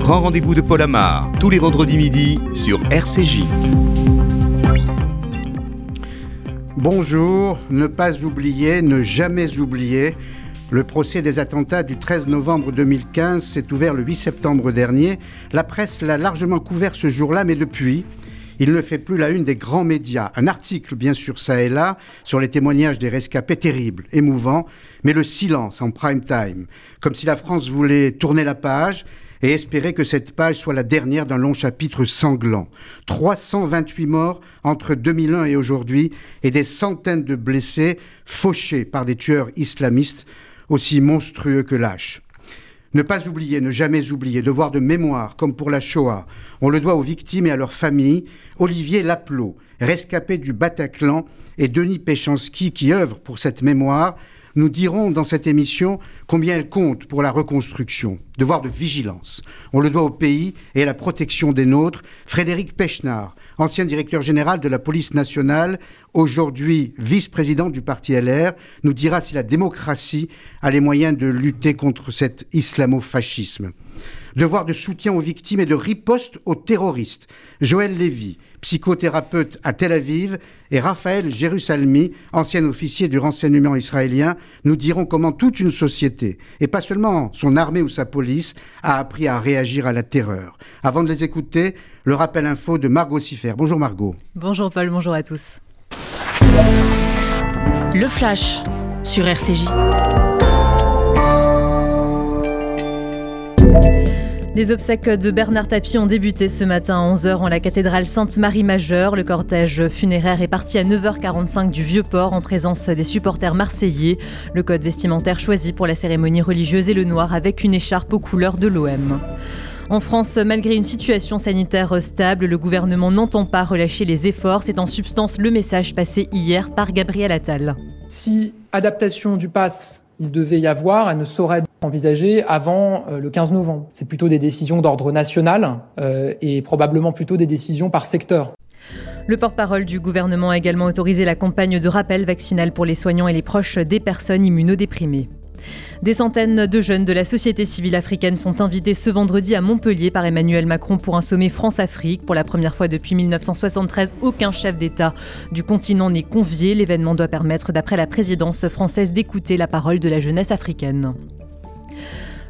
grand rendez-vous de Paul Amar, tous les vendredis midi sur RCJ. Bonjour, ne pas oublier, ne jamais oublier. Le procès des attentats du 13 novembre 2015 s'est ouvert le 8 septembre dernier. La presse l'a largement couvert ce jour-là, mais depuis, il ne fait plus la une des grands médias. Un article, bien sûr, ça et là, sur les témoignages des rescapés terribles, émouvants, mais le silence en prime time, comme si la France voulait tourner la page et espérer que cette page soit la dernière d'un long chapitre sanglant. 328 morts entre 2001 et aujourd'hui et des centaines de blessés fauchés par des tueurs islamistes aussi monstrueux que lâches. Ne pas oublier, ne jamais oublier, devoir de mémoire, comme pour la Shoah. On le doit aux victimes et à leurs familles. Olivier Laplot, rescapé du Bataclan, et Denis Péchanski, qui œuvrent pour cette mémoire, nous dirons dans cette émission combien elle compte pour la reconstruction. Devoir de vigilance. On le doit au pays et à la protection des nôtres. Frédéric Pechnard, ancien directeur général de la police nationale, aujourd'hui vice-président du parti LR, nous dira si la démocratie a les moyens de lutter contre cet islamo-fascisme. Devoir de soutien aux victimes et de riposte aux terroristes. Joël Lévy, psychothérapeute à Tel Aviv, et Raphaël Jérusalemi, ancien officier du renseignement israélien, nous diront comment toute une société, et pas seulement son armée ou sa police, a appris à réagir à la terreur. Avant de les écouter, le rappel info de Margot Siffer. Bonjour Margot. Bonjour Paul, bonjour à tous. Le flash sur RCJ. Les obsèques de Bernard Tapie ont débuté ce matin à 11h en la cathédrale Sainte-Marie-Majeure. Le cortège funéraire est parti à 9h45 du Vieux-Port en présence des supporters marseillais. Le code vestimentaire choisi pour la cérémonie religieuse est le noir avec une écharpe aux couleurs de l'OM. En France, malgré une situation sanitaire stable, le gouvernement n'entend pas relâcher les efforts. C'est en substance le message passé hier par Gabriel Attal. Si adaptation du pass il devait y avoir, elle ne saurait être envisagée avant euh, le 15 novembre. C'est plutôt des décisions d'ordre national euh, et probablement plutôt des décisions par secteur. Le porte-parole du gouvernement a également autorisé la campagne de rappel vaccinal pour les soignants et les proches des personnes immunodéprimées. Des centaines de jeunes de la société civile africaine sont invités ce vendredi à Montpellier par Emmanuel Macron pour un sommet France-Afrique. Pour la première fois depuis 1973, aucun chef d'État du continent n'est convié. L'événement doit permettre, d'après la présidence française, d'écouter la parole de la jeunesse africaine.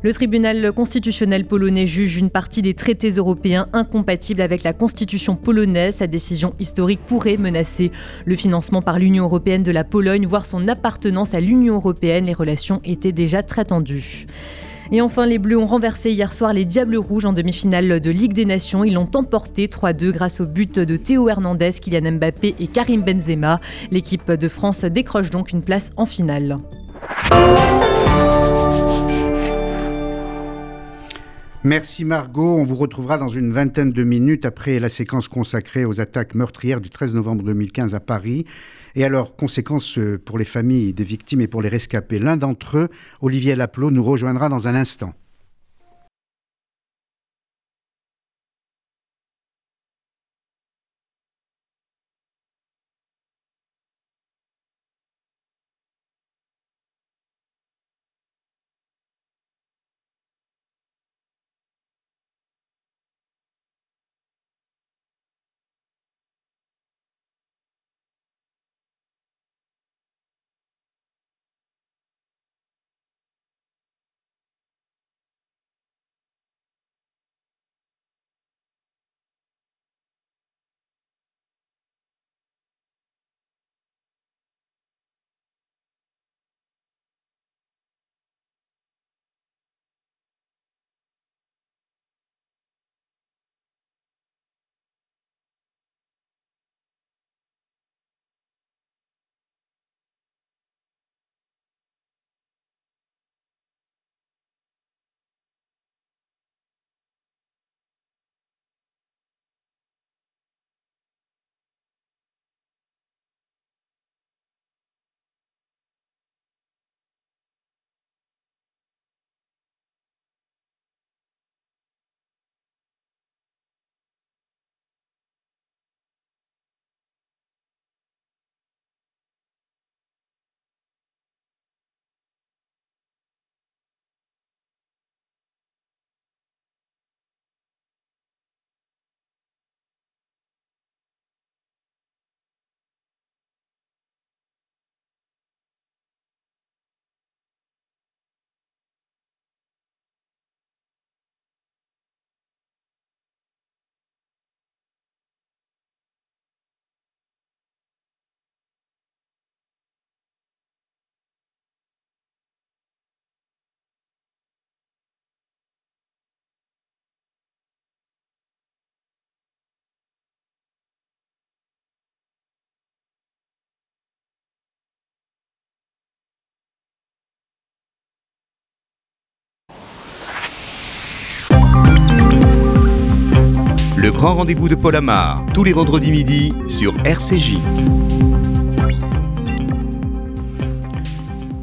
Le tribunal constitutionnel polonais juge une partie des traités européens incompatibles avec la constitution polonaise. Sa décision historique pourrait menacer le financement par l'Union européenne de la Pologne, voire son appartenance à l'Union européenne. Les relations étaient déjà très tendues. Et enfin, les Bleus ont renversé hier soir les Diables Rouges en demi-finale de Ligue des Nations. Ils l'ont emporté 3-2 grâce au but de Théo Hernandez, Kylian Mbappé et Karim Benzema. L'équipe de France décroche donc une place en finale. Merci Margot. On vous retrouvera dans une vingtaine de minutes après la séquence consacrée aux attaques meurtrières du 13 novembre 2015 à Paris et à leurs conséquences euh, pour les familles des victimes et pour les rescapés. L'un d'entre eux, Olivier Laplot, nous rejoindra dans un instant. Grand rendez-vous de Paul Amar, tous les vendredis midi sur RCJ.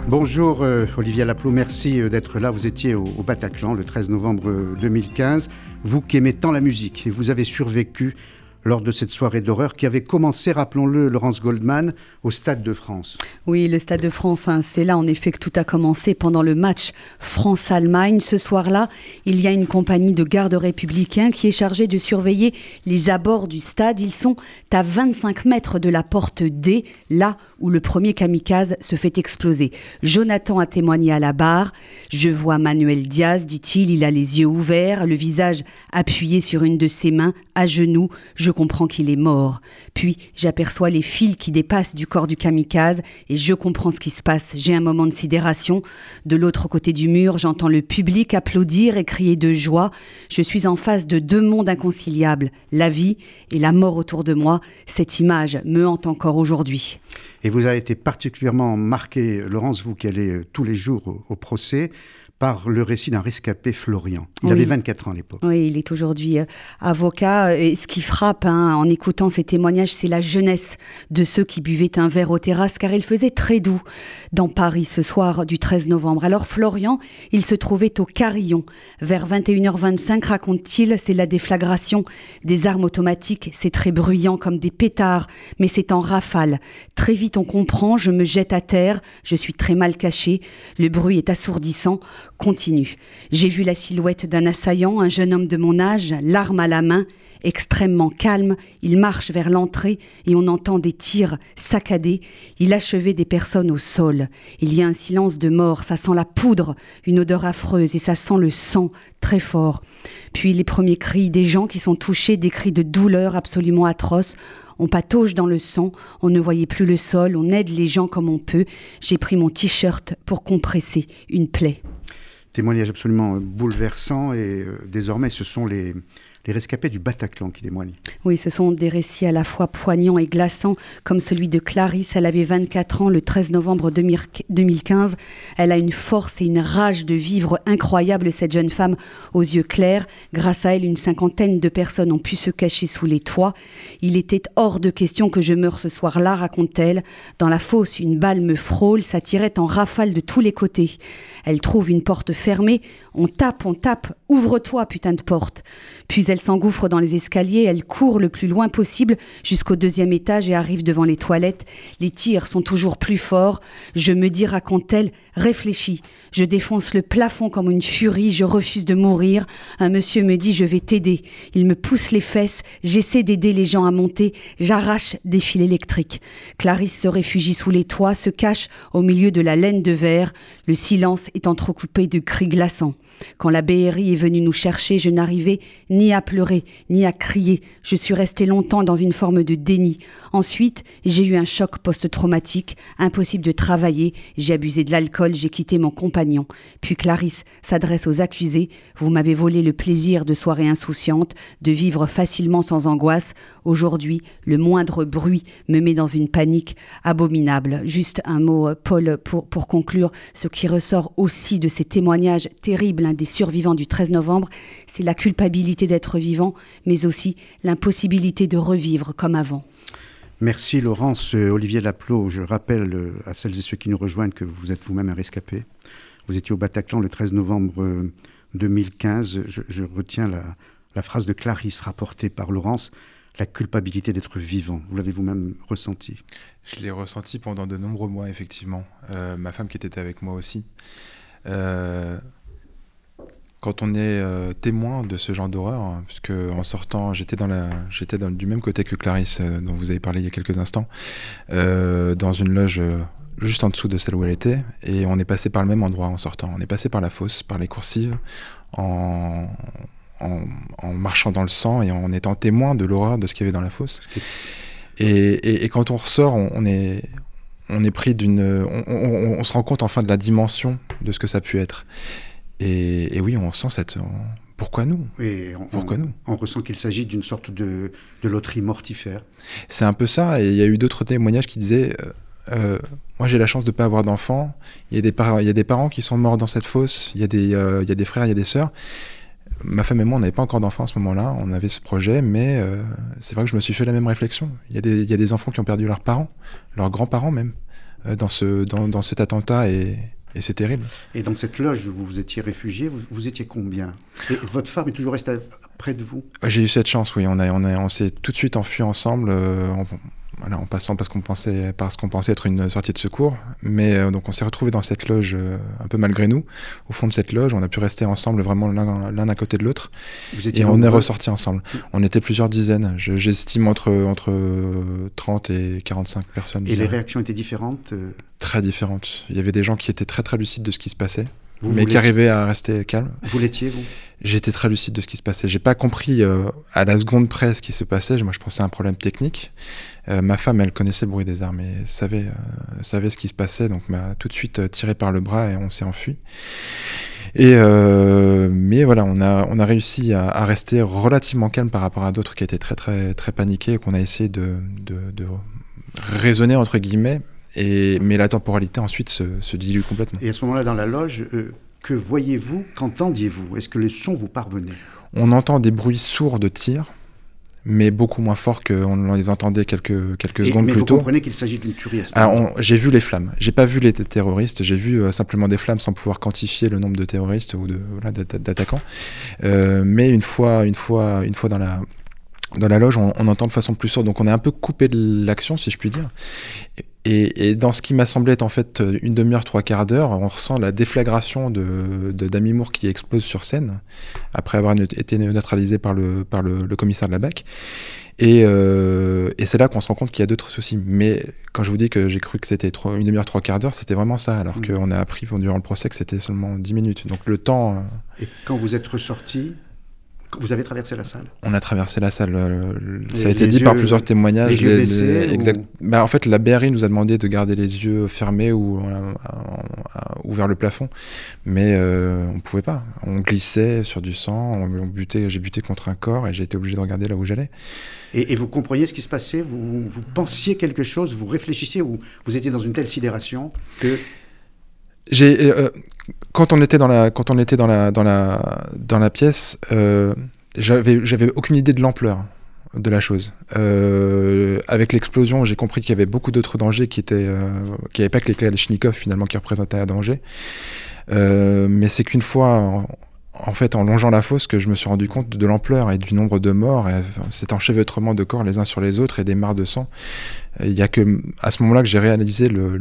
Bonjour euh, Olivier Laplot, merci euh, d'être là. Vous étiez au, au, Bataclan le 13 novembre 2015. Vous qui aimez tant la musique et vous avez survécu lors de cette soirée d'horreur qui avait commencé, rappelons-le, Laurence Goldman, au Stade de France. Oui, le Stade de France, hein, c'est là en effet que tout a commencé pendant le match France-Allemagne. Ce soir-là, il y a une compagnie de gardes républicains qui est chargée de surveiller les abords du stade. Ils sont à 25 mètres de la porte D, là où le premier kamikaze se fait exploser. Jonathan a témoigné à la barre. Je vois Manuel Diaz, dit-il, il a les yeux ouverts, le visage appuyé sur une de ses mains, à genoux. Comprends qu'il est mort. Puis j'aperçois les fils qui dépassent du corps du kamikaze et je comprends ce qui se passe. J'ai un moment de sidération. De l'autre côté du mur, j'entends le public applaudir et crier de joie. Je suis en face de deux mondes inconciliables, la vie et la mort autour de moi. Cette image me hante encore aujourd'hui. Et vous avez été particulièrement marqué, Laurence, vous qui allez tous les jours au, au procès, par le récit d'un rescapé Florian. Il oui. avait 24 ans à l'époque. Oui, il est aujourd'hui euh, avocat. Et ce qui frappe hein, en écoutant ces témoignages, c'est la jeunesse de ceux qui buvaient un verre aux terrasses, car il faisait très doux dans Paris ce soir du 13 novembre. Alors Florian, il se trouvait au Carillon. Vers 21h25, raconte-t-il, c'est la déflagration des armes automatiques. C'est très bruyant comme des pétards, mais c'est en rafale. Très vite on comprend, je me jette à terre, je suis très mal caché, le bruit est assourdissant continue. J'ai vu la silhouette d'un assaillant, un jeune homme de mon âge, l'arme à la main, extrêmement calme, il marche vers l'entrée et on entend des tirs saccadés. Il achevait des personnes au sol. Il y a un silence de mort, ça sent la poudre, une odeur affreuse et ça sent le sang très fort. Puis les premiers cris des gens qui sont touchés, des cris de douleur absolument atroces. On patauge dans le sang, on ne voyait plus le sol, on aide les gens comme on peut. J'ai pris mon t-shirt pour compresser une plaie. Témoignage absolument bouleversant et euh, désormais ce sont les, les rescapés du Bataclan qui témoignent. Oui, ce sont des récits à la fois poignants et glaçants, comme celui de Clarisse. Elle avait 24 ans le 13 novembre 2015. Elle a une force et une rage de vivre incroyable, cette jeune femme aux yeux clairs. Grâce à elle, une cinquantaine de personnes ont pu se cacher sous les toits. Il était hors de question que je meure ce soir-là, raconte-t-elle. Dans la fosse, une balle me frôle, ça tirait en rafale de tous les côtés. Elle trouve une porte fermée. On tape, on tape. Ouvre-toi, putain de porte. Puis elle s'engouffre dans les escaliers. Elle court le plus loin possible jusqu'au deuxième étage et arrive devant les toilettes. Les tirs sont toujours plus forts. Je me dis, raconte-t-elle, réfléchis. Je défonce le plafond comme une furie. Je refuse de mourir. Un monsieur me dit, je vais t'aider. Il me pousse les fesses. J'essaie d'aider les gens à monter. J'arrache des fils électriques. Clarisse se réfugie sous les toits, se cache au milieu de la laine de verre. Le silence est entrecoupé de cris glaçants. Quand la BRI est venue nous chercher, je n'arrivais ni à pleurer, ni à crier. Je suis restée longtemps dans une forme de déni. Ensuite, j'ai eu un choc post-traumatique, impossible de travailler, j'ai abusé de l'alcool, j'ai quitté mon compagnon. Puis Clarisse s'adresse aux accusés. Vous m'avez volé le plaisir de soirées insouciantes, de vivre facilement sans angoisse. Aujourd'hui, le moindre bruit me met dans une panique abominable. Juste un mot, Paul, pour, pour conclure, ce qui ressort aussi de ces témoignages terribles des survivants du 13 novembre, c'est la culpabilité d'être vivant, mais aussi l'impossibilité de revivre comme avant. Merci Laurence. Olivier Laplot, je rappelle à celles et ceux qui nous rejoignent que vous êtes vous-même un rescapé. Vous étiez au Bataclan le 13 novembre 2015. Je, je retiens la, la phrase de Clarisse rapportée par Laurence la culpabilité d'être vivant. Vous l'avez vous-même ressenti Je l'ai ressenti pendant de nombreux mois, effectivement. Euh, ma femme qui était avec moi aussi. Euh, quand on est euh, témoin de ce genre d'horreur, hein, puisque en sortant, j'étais dans la, j'étais du même côté que Clarisse, euh, dont vous avez parlé il y a quelques instants, euh, dans une loge juste en dessous de celle où elle était, et on est passé par le même endroit en sortant. On est passé par la fosse, par les coursives, en, en, en marchant dans le sang et en étant témoin de l'horreur de ce qu'il y avait dans la fosse. Et, et, et, quand on ressort, on, on est on est pris d'une, on, on, on, se rend compte enfin de la dimension de ce que ça a pu être. Et, et, oui, on sent cette. Pourquoi nous? Et on, Pourquoi nous? On ressent qu'il s'agit d'une sorte de, de loterie mortifère. C'est un peu ça. Et il y a eu d'autres témoignages qui disaient euh, euh, Moi, j'ai la chance de ne pas avoir d'enfants. Il, y a des il y a des parents qui sont morts dans cette fosse. Il y, a des, euh, il y a des frères, il y a des sœurs. ma femme et moi, on n'avait pas encore d'enfants à ce moment-là. On avait ce projet, mais euh, c'est vrai que je me suis fait la même réflexion. Il y, a des, il y a des enfants qui ont perdu leurs parents, leurs grands-parents même, dans, ce, dans, dans, cet attentat et, et c'est terrible. Et dans cette loge où vous vous étiez réfugié, vous, vous étiez combien? Et Votre femme est toujours restée près de vous? J'ai eu cette chance, oui. On, a, on, a, on s'est tout de suite enfui ensemble. Euh, on, voilà, en passant parce qu'on pensait, parce qu'on pensait être une sortie de secours. Mais euh, donc on s'est retrouvé dans cette loge euh, un peu malgré nous. Au fond de cette loge, on a pu rester ensemble vraiment l'un à côté de l'autre. Et on est ressortis ensemble. On était plusieurs dizaines. J'estime entre, entre 30 et 45 personnes. Et les réactions étaient différentes euh? Très différentes. Il y avait des gens qui étaient très très lucides de ce qui se passait. Vous mais qui arrivaient à rester calme. Vous l'étiez, vous? J'étais très lucide de ce qui se passait. J'ai pas compris euh, à la seconde près ce qui se passait. Moi, je pensais à un problème technique. Euh, ma femme, elle connaissait le bruit des armes et savait, euh, savait ce qui se passait, donc m'a tout de suite tiré par le bras et on s'est enfui. Et mais voilà, on a, on a réussi à, à, rester relativement calme par rapport à d'autres qui étaient très très très paniqués et qu'on a essayé de, de, de raisonner entre guillemets et, mais la temporalité ensuite se, se, dilue complètement. Et à ce moment-là, dans la loge, euh, que voyez-vous Qu'entendiez-vous? Est-ce que les sons vous parvenaient? On entend des bruits sourds de tir, mais beaucoup moins forts qu'on les entendait quelques, quelques et, secondes mais plus vous tôt. comprenez qu'il s'agit d'une tuerie à ce ah, J'ai vu les flammes. J'ai pas vu les terroristes. J'ai vu euh, simplement des flammes sans pouvoir quantifier le nombre de terroristes ou voilà, d'attaquants. Euh, mais une fois, une fois, une fois dans la dans la loge, on, on, entend de façon plus sourde. Donc on est un peu coupé de l'action, si je puis dire. Et, et, dans ce qui m'a semblé être en fait une demi-heure, trois quarts d'heure, on ressent la déflagration de, de Dami Moore qui explose sur scène, après avoir été neutralisé par le, par le, le commissaire de la BAC. Et, euh, et c'est là qu'on se rend compte qu'il y a d'autres soucis. Mais quand je vous dis que j'ai cru que c'était une demi-heure, trois quarts d'heure, c'était vraiment ça, alors mmh. qu'on a appris durant le procès que c'était seulement dix minutes. Donc le temps... Euh... Et quand vous êtes ressorti, vous avez traversé la salle On a traversé la salle. ça a été dit yeux, par plusieurs témoignages. Les yeux baissés, les, exact... ou... bah, en fait, la BRI nous a demandé de garder les yeux fermés ou euh, ou vers le plafond, mais euh, on pouvait pas. On glissait sur du sang, on, on butait, j'ai buté contre un corps et j'ai été obligé de regarder là où j'allais. Et, et, vous compreniez ce qui se passait? Vous, vous pensiez quelque chose? Vous réfléchissiez ou vous étiez dans une telle sidération que j'ai euh, quand on était dans la pièce, euh, j'avais aucune idée de l'ampleur de la chose. Euh, avec l'explosion, j'ai compris qu'il y avait beaucoup d'autres dangers qui étaient euh, n'avaient pas que les Kalachnikov finalement qui représentaient un danger. Euh, mais c'est qu'une fois en, fait en longeant la fosse que je me suis rendu compte de l'ampleur et du nombre de morts, et, cet enchevêtrement de corps les uns sur les autres et des mares de sang. Il y a que à ce moment-là que j'ai réalisé le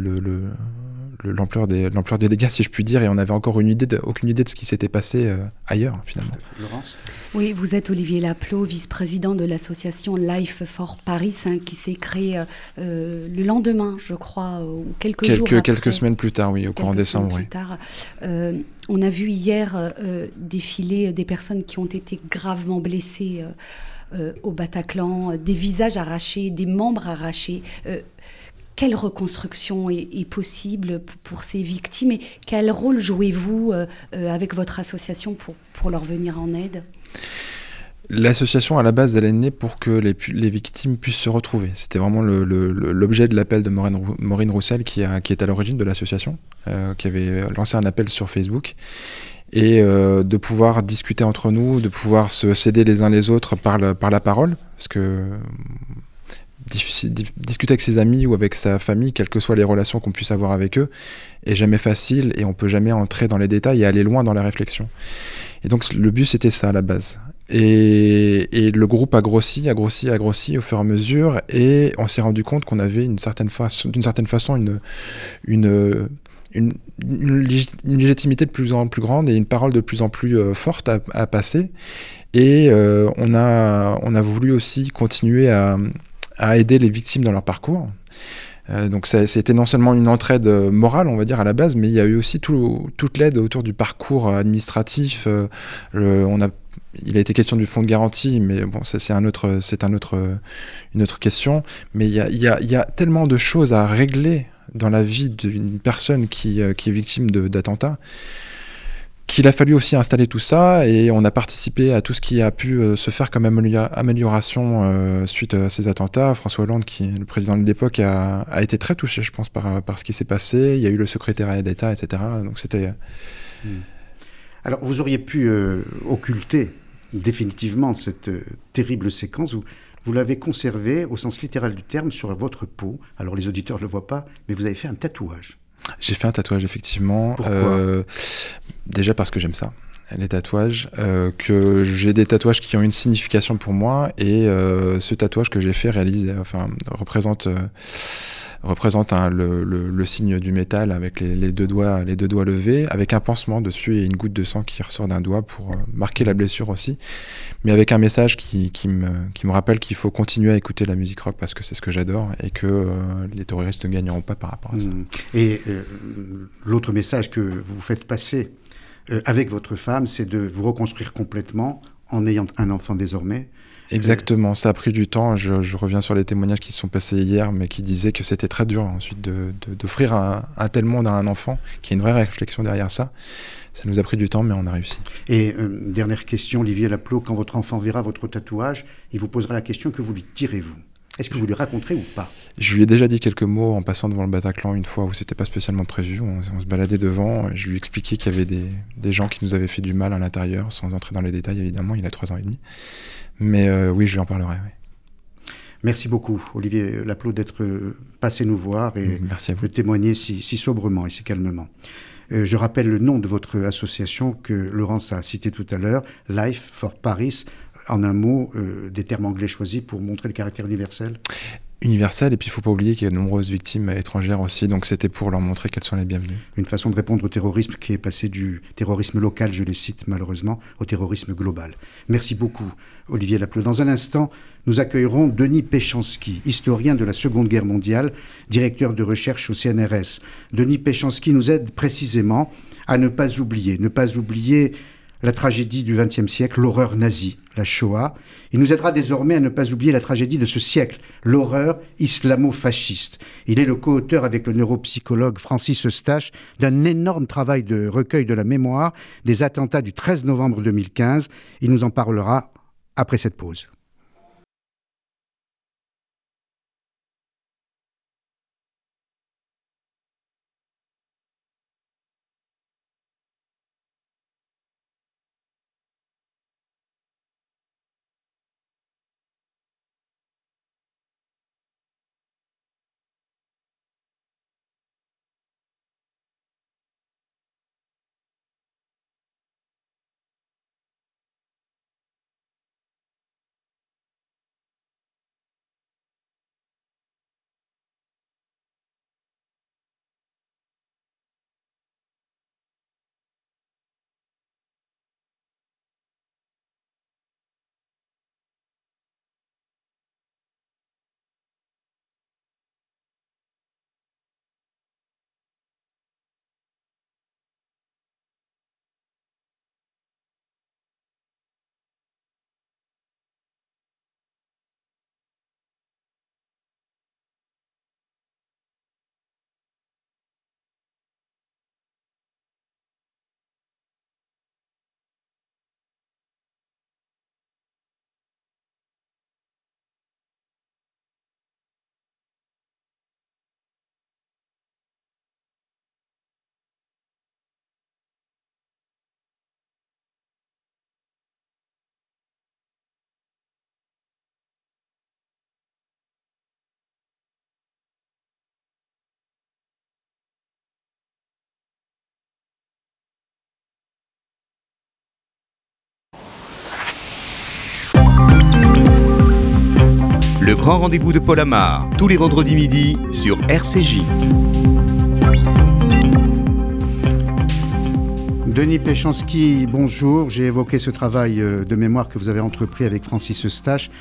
l'ampleur des, l'ampleur des dégâts, si je puis dire, et on n'avait encore une idée de, aucune idée de ce qui s'était passé euh, ailleurs, finalement. Laurence Oui, vous êtes Olivier Laplot, vice-président de l'association Life for Paris, hein, qui s'est créée euh, le lendemain, je crois, ou quelques, quelques jours après. Quelques semaines plus tard, oui, au courant décembre. Plus oui. tard. Euh, on a vu hier euh, défiler des personnes qui ont été gravement blessées euh, au Bataclan, des visages arrachés, des membres arrachés quelle reconstruction est, possible pour, ces victimes et quel rôle jouez-vous euh, avec votre association pour, pour leur venir en aide? L'association, à la base, elle est née pour que les, les victimes puissent se retrouver. C'était vraiment l'objet de l'appel de Maureen, Maureen, Roussel, qui, est à l'origine de l'association, euh, qui avait lancé un appel sur Facebook. Et euh, de pouvoir discuter entre nous, de pouvoir se céder les uns les autres par, le, par la parole, parce que discuter avec ses amis ou avec sa famille, quelles que soient les relations qu'on puisse avoir avec eux, est jamais facile et on peut jamais entrer dans les détails et aller loin dans la réflexion. Et donc le but c'était ça à la base. Et, et, le groupe a grossi, a grossi, a grossi au fur et à mesure, et on s'est rendu compte qu'on avait d'une certaine, façon, certaine façon une, une, une, légitimité de plus en plus grande et une parole de plus en plus euh, forte à, à passer. Et euh, on, a, on a voulu aussi continuer à, à aider les victimes dans leur parcours. Euh, donc c'était non seulement une entraide morale, on va dire à la base, mais il y a eu aussi tout, toute l'aide autour du parcours administratif. Euh, le, on a, il a été question du fonds de garantie, mais bon, c'est un un autre, une autre question. Mais il y a, tellement de choses à régler dans la vie d'une personne euh, qui est victime d'attentats qu'il a fallu aussi installer tout ça et on a participé à tout ce qui a pu euh, se faire comme amélioration euh, suite à ces attentats. François Hollande, qui est le président de l'époque, a, été très touché, je pense, par, ce qui s'est passé. Il y a eu le secrétariat d'État, etc. Donc c'était. Mmh. Alors, vous auriez pu euh, occulter définitivement cette euh, terrible séquence. Vous, vous l'avez conservée au sens littéral du terme sur votre peau. Alors, les auditeurs ne le voient pas, mais vous avez fait un tatouage. J'ai fait un tatouage, effectivement. Pourquoi Euh, déjà parce que j'aime ça, les tatouages. euh, que j'ai des tatouages qui ont une signification pour moi. Et euh, ce tatouage que j'ai fait réalise, enfin, représente, euh, représente un- le, signe du métal avec les, deux doigts, les deux doigts levés, avec un pansement dessus et une goutte de sang qui ressort d'un doigt pour euh, marquer la blessure aussi. Mais avec un message qui, qui me, qui me rappelle qu'il faut continuer à écouter la musique rock parce que c'est ce que j'adore et que euh, les terroristes ne gagneront pas par rapport à ça. Mm. Et euh, l'autre message que vous faites passer avec votre femme, c'est de vous reconstruire complètement en ayant un enfant désormais. Exactement, ça a pris du temps. Je, je reviens sur les témoignages qui se sont passés hier, mais qui disaient que c'était très dur ensuite de- de- d'offrir un, un tel monde à un enfant, qu'il y ait une vraie réflexion derrière ça. Ça nous a pris du temps, mais on a réussi. Et euh, dernière question, Olivier Laplot, quand votre enfant verra votre tatouage, il vous posera la question que vous lui direz-vous Est-ce que vous lui raconterez ou pas? Je lui ai déjà dit quelques mots en passant devant le Bataclan une fois où c'était pas spécialement prévu. On, on se baladait devant. et Je lui ai expliqué qu'il y avait des, des gens qui nous avaient fait du mal à l'intérieur, sans entrer dans les détails évidemment. Il a trois ans et demi. Mais euh, oui, je lui en parlerai. oui. Merci beaucoup, Olivier Laplot, d'être euh, passé nous voir et Merci à vous. de témoigner si, si sobrement et si calmement. Euh, je rappelle le nom de votre association que Laurence a cité tout à l'heure, Life for Paris. En un mot, euh, des termes anglais choisis pour montrer le caractère universel. Universel, et puis il faut pas oublier qu'il y a de nombreuses victimes étrangères aussi, donc c'était pour leur montrer qu'elles sont les bienvenues. Une façon de répondre au terrorisme qui est passé du terrorisme local, je les cite malheureusement, au terrorisme global. Merci beaucoup, Olivier Laplot. Dans un instant, nous accueillerons Denis Péchanski, historien de la Seconde Guerre mondiale, directeur de recherche au CNRS. Denis Péchanski nous aide précisément à ne pas oublier, ne pas oublier la tragédie du XXe siècle, l'horreur nazie, la Shoah. Il nous aidera désormais à ne pas oublier la tragédie de ce siècle, l'horreur islamo-fasciste. Il est le co-auteur avec le neuropsychologue Francis Eustache d'un énorme travail de recueil de la mémoire des attentats du 13 novembre 2015. Il nous en parlera après cette pause. Grand rendez-vous de Paul Amar, tous les vendredis midi sur RCJ. Denis Péchanski, bonjour. J'ai évoqué ce travail euh, de mémoire que vous avez entrepris avec Francis Eustache.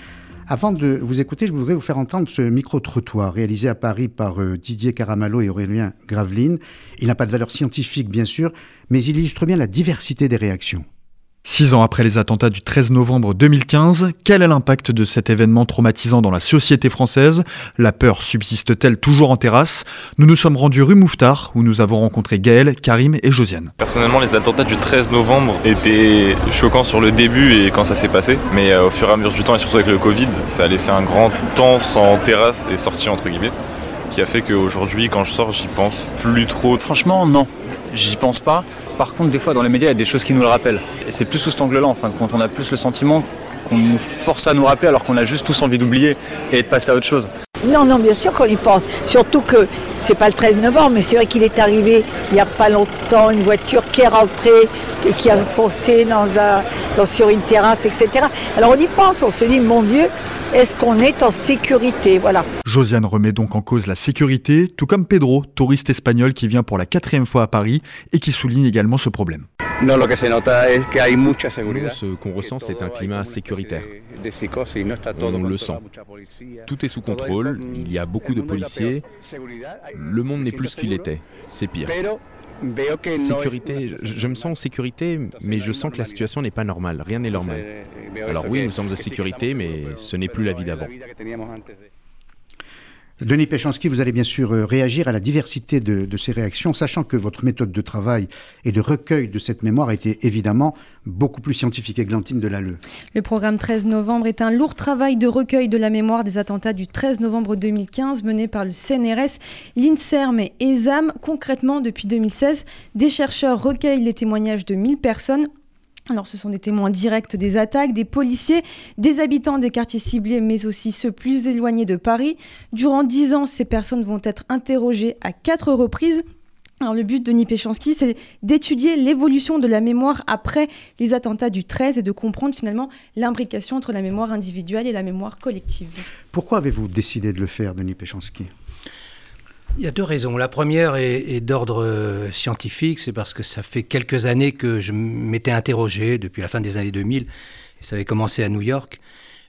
Avant de vous écouter, je voudrais vous faire entendre ce micro-trottoir réalisé à Paris par euh, Didier Caramallo et Aurélien Graveline. Il n'a pas de valeur scientifique, bien sûr, mais il illustre bien la diversité des réactions. Six ans après les attentats du 13 novembre 2015, quel est l'impact de cet événement traumatisant dans la société française? La peur subsiste-t-elle toujours en terrasse? Nous nous sommes rendus rue Mouffetard, où nous avons rencontré Gaël, Karim et Josiane. Personnellement, les attentats du 13 novembre étaient choquants sur le début et quand ça s'est passé. Mais euh, au fur et à mesure du temps, et surtout avec le Covid, ça a laissé un grand temps sans terrasse et sortie entre guillemets. Qui a fait qu'aujourd'hui, quand je sors, j'y pense plus trop. Franchement, non. J'y pense pas. Par contre, des fois, dans les médias, il y a des choses qui nous le rappellent. Et c'est plus sous cet angle-là, en fin de compte. On a plus le sentiment qu'on nous force à nous rappeler alors qu'on a juste tous envie d'oublier et de passer à autre chose. Non, non, bien sûr qu'on y pense. Surtout que c'est pas le 13 novembre, mais c'est vrai qu'il est arrivé il n'y a pas longtemps une voiture qui est rentrée et qui a foncé dans un, dans, sur une terrasse, etc. Alors on y pense, on se dit, mon Dieu, est-ce qu'on est en sécurité? Voilà. Josiane remet donc en cause la sécurité, tout comme Pedro, touriste espagnol qui vient pour la quatrième fois à Paris et qui souligne également ce problème. Ce qu'on ressent, c'est un climat sécuritaire. On le sent. Tout est sous contrôle, il y a beaucoup de policiers. Le monde n'est plus ce qu'il était. C'est pire. Sécurité, je me sens en sécurité, mais je sens que la situation n'est pas normale. Rien n'est normal. Alors oui, nous sommes en sécurité, mais ce n'est plus la vie d'avant. Denis Péchanski, vous allez bien sûr euh, réagir à la diversité de, ces réactions, sachant que votre méthode de travail et de recueil de cette mémoire été évidemment beaucoup plus scientifique. Glantine de Lalleux. Le programme 13 novembre est un lourd travail de recueil de la mémoire des attentats du 13 novembre 2015 mené par le CNRS, l'INSERM et ESAM. Concrètement, depuis 2016, des chercheurs recueillent les témoignages de 1000 personnes alors ce sont des témoins directs des attaques, des policiers, des habitants des quartiers ciblés, mais aussi ceux plus éloignés de Paris. Durant dix ans, ces personnes vont être interrogées à quatre reprises. Alors le but de Nipéchanski, c'est d'étudier l'évolution de la mémoire après les attentats du 13 et de comprendre finalement l'imbrication entre la mémoire individuelle et la mémoire collective. Pourquoi avez-vous décidé de le faire, Denis Péchanski? Il y a deux raisons. La première est, d'ordre euh, scientifique, c'est parce que ça fait quelques années que je m'étais interrogé, depuis la fin des années 2000, et ça avait commencé à New York,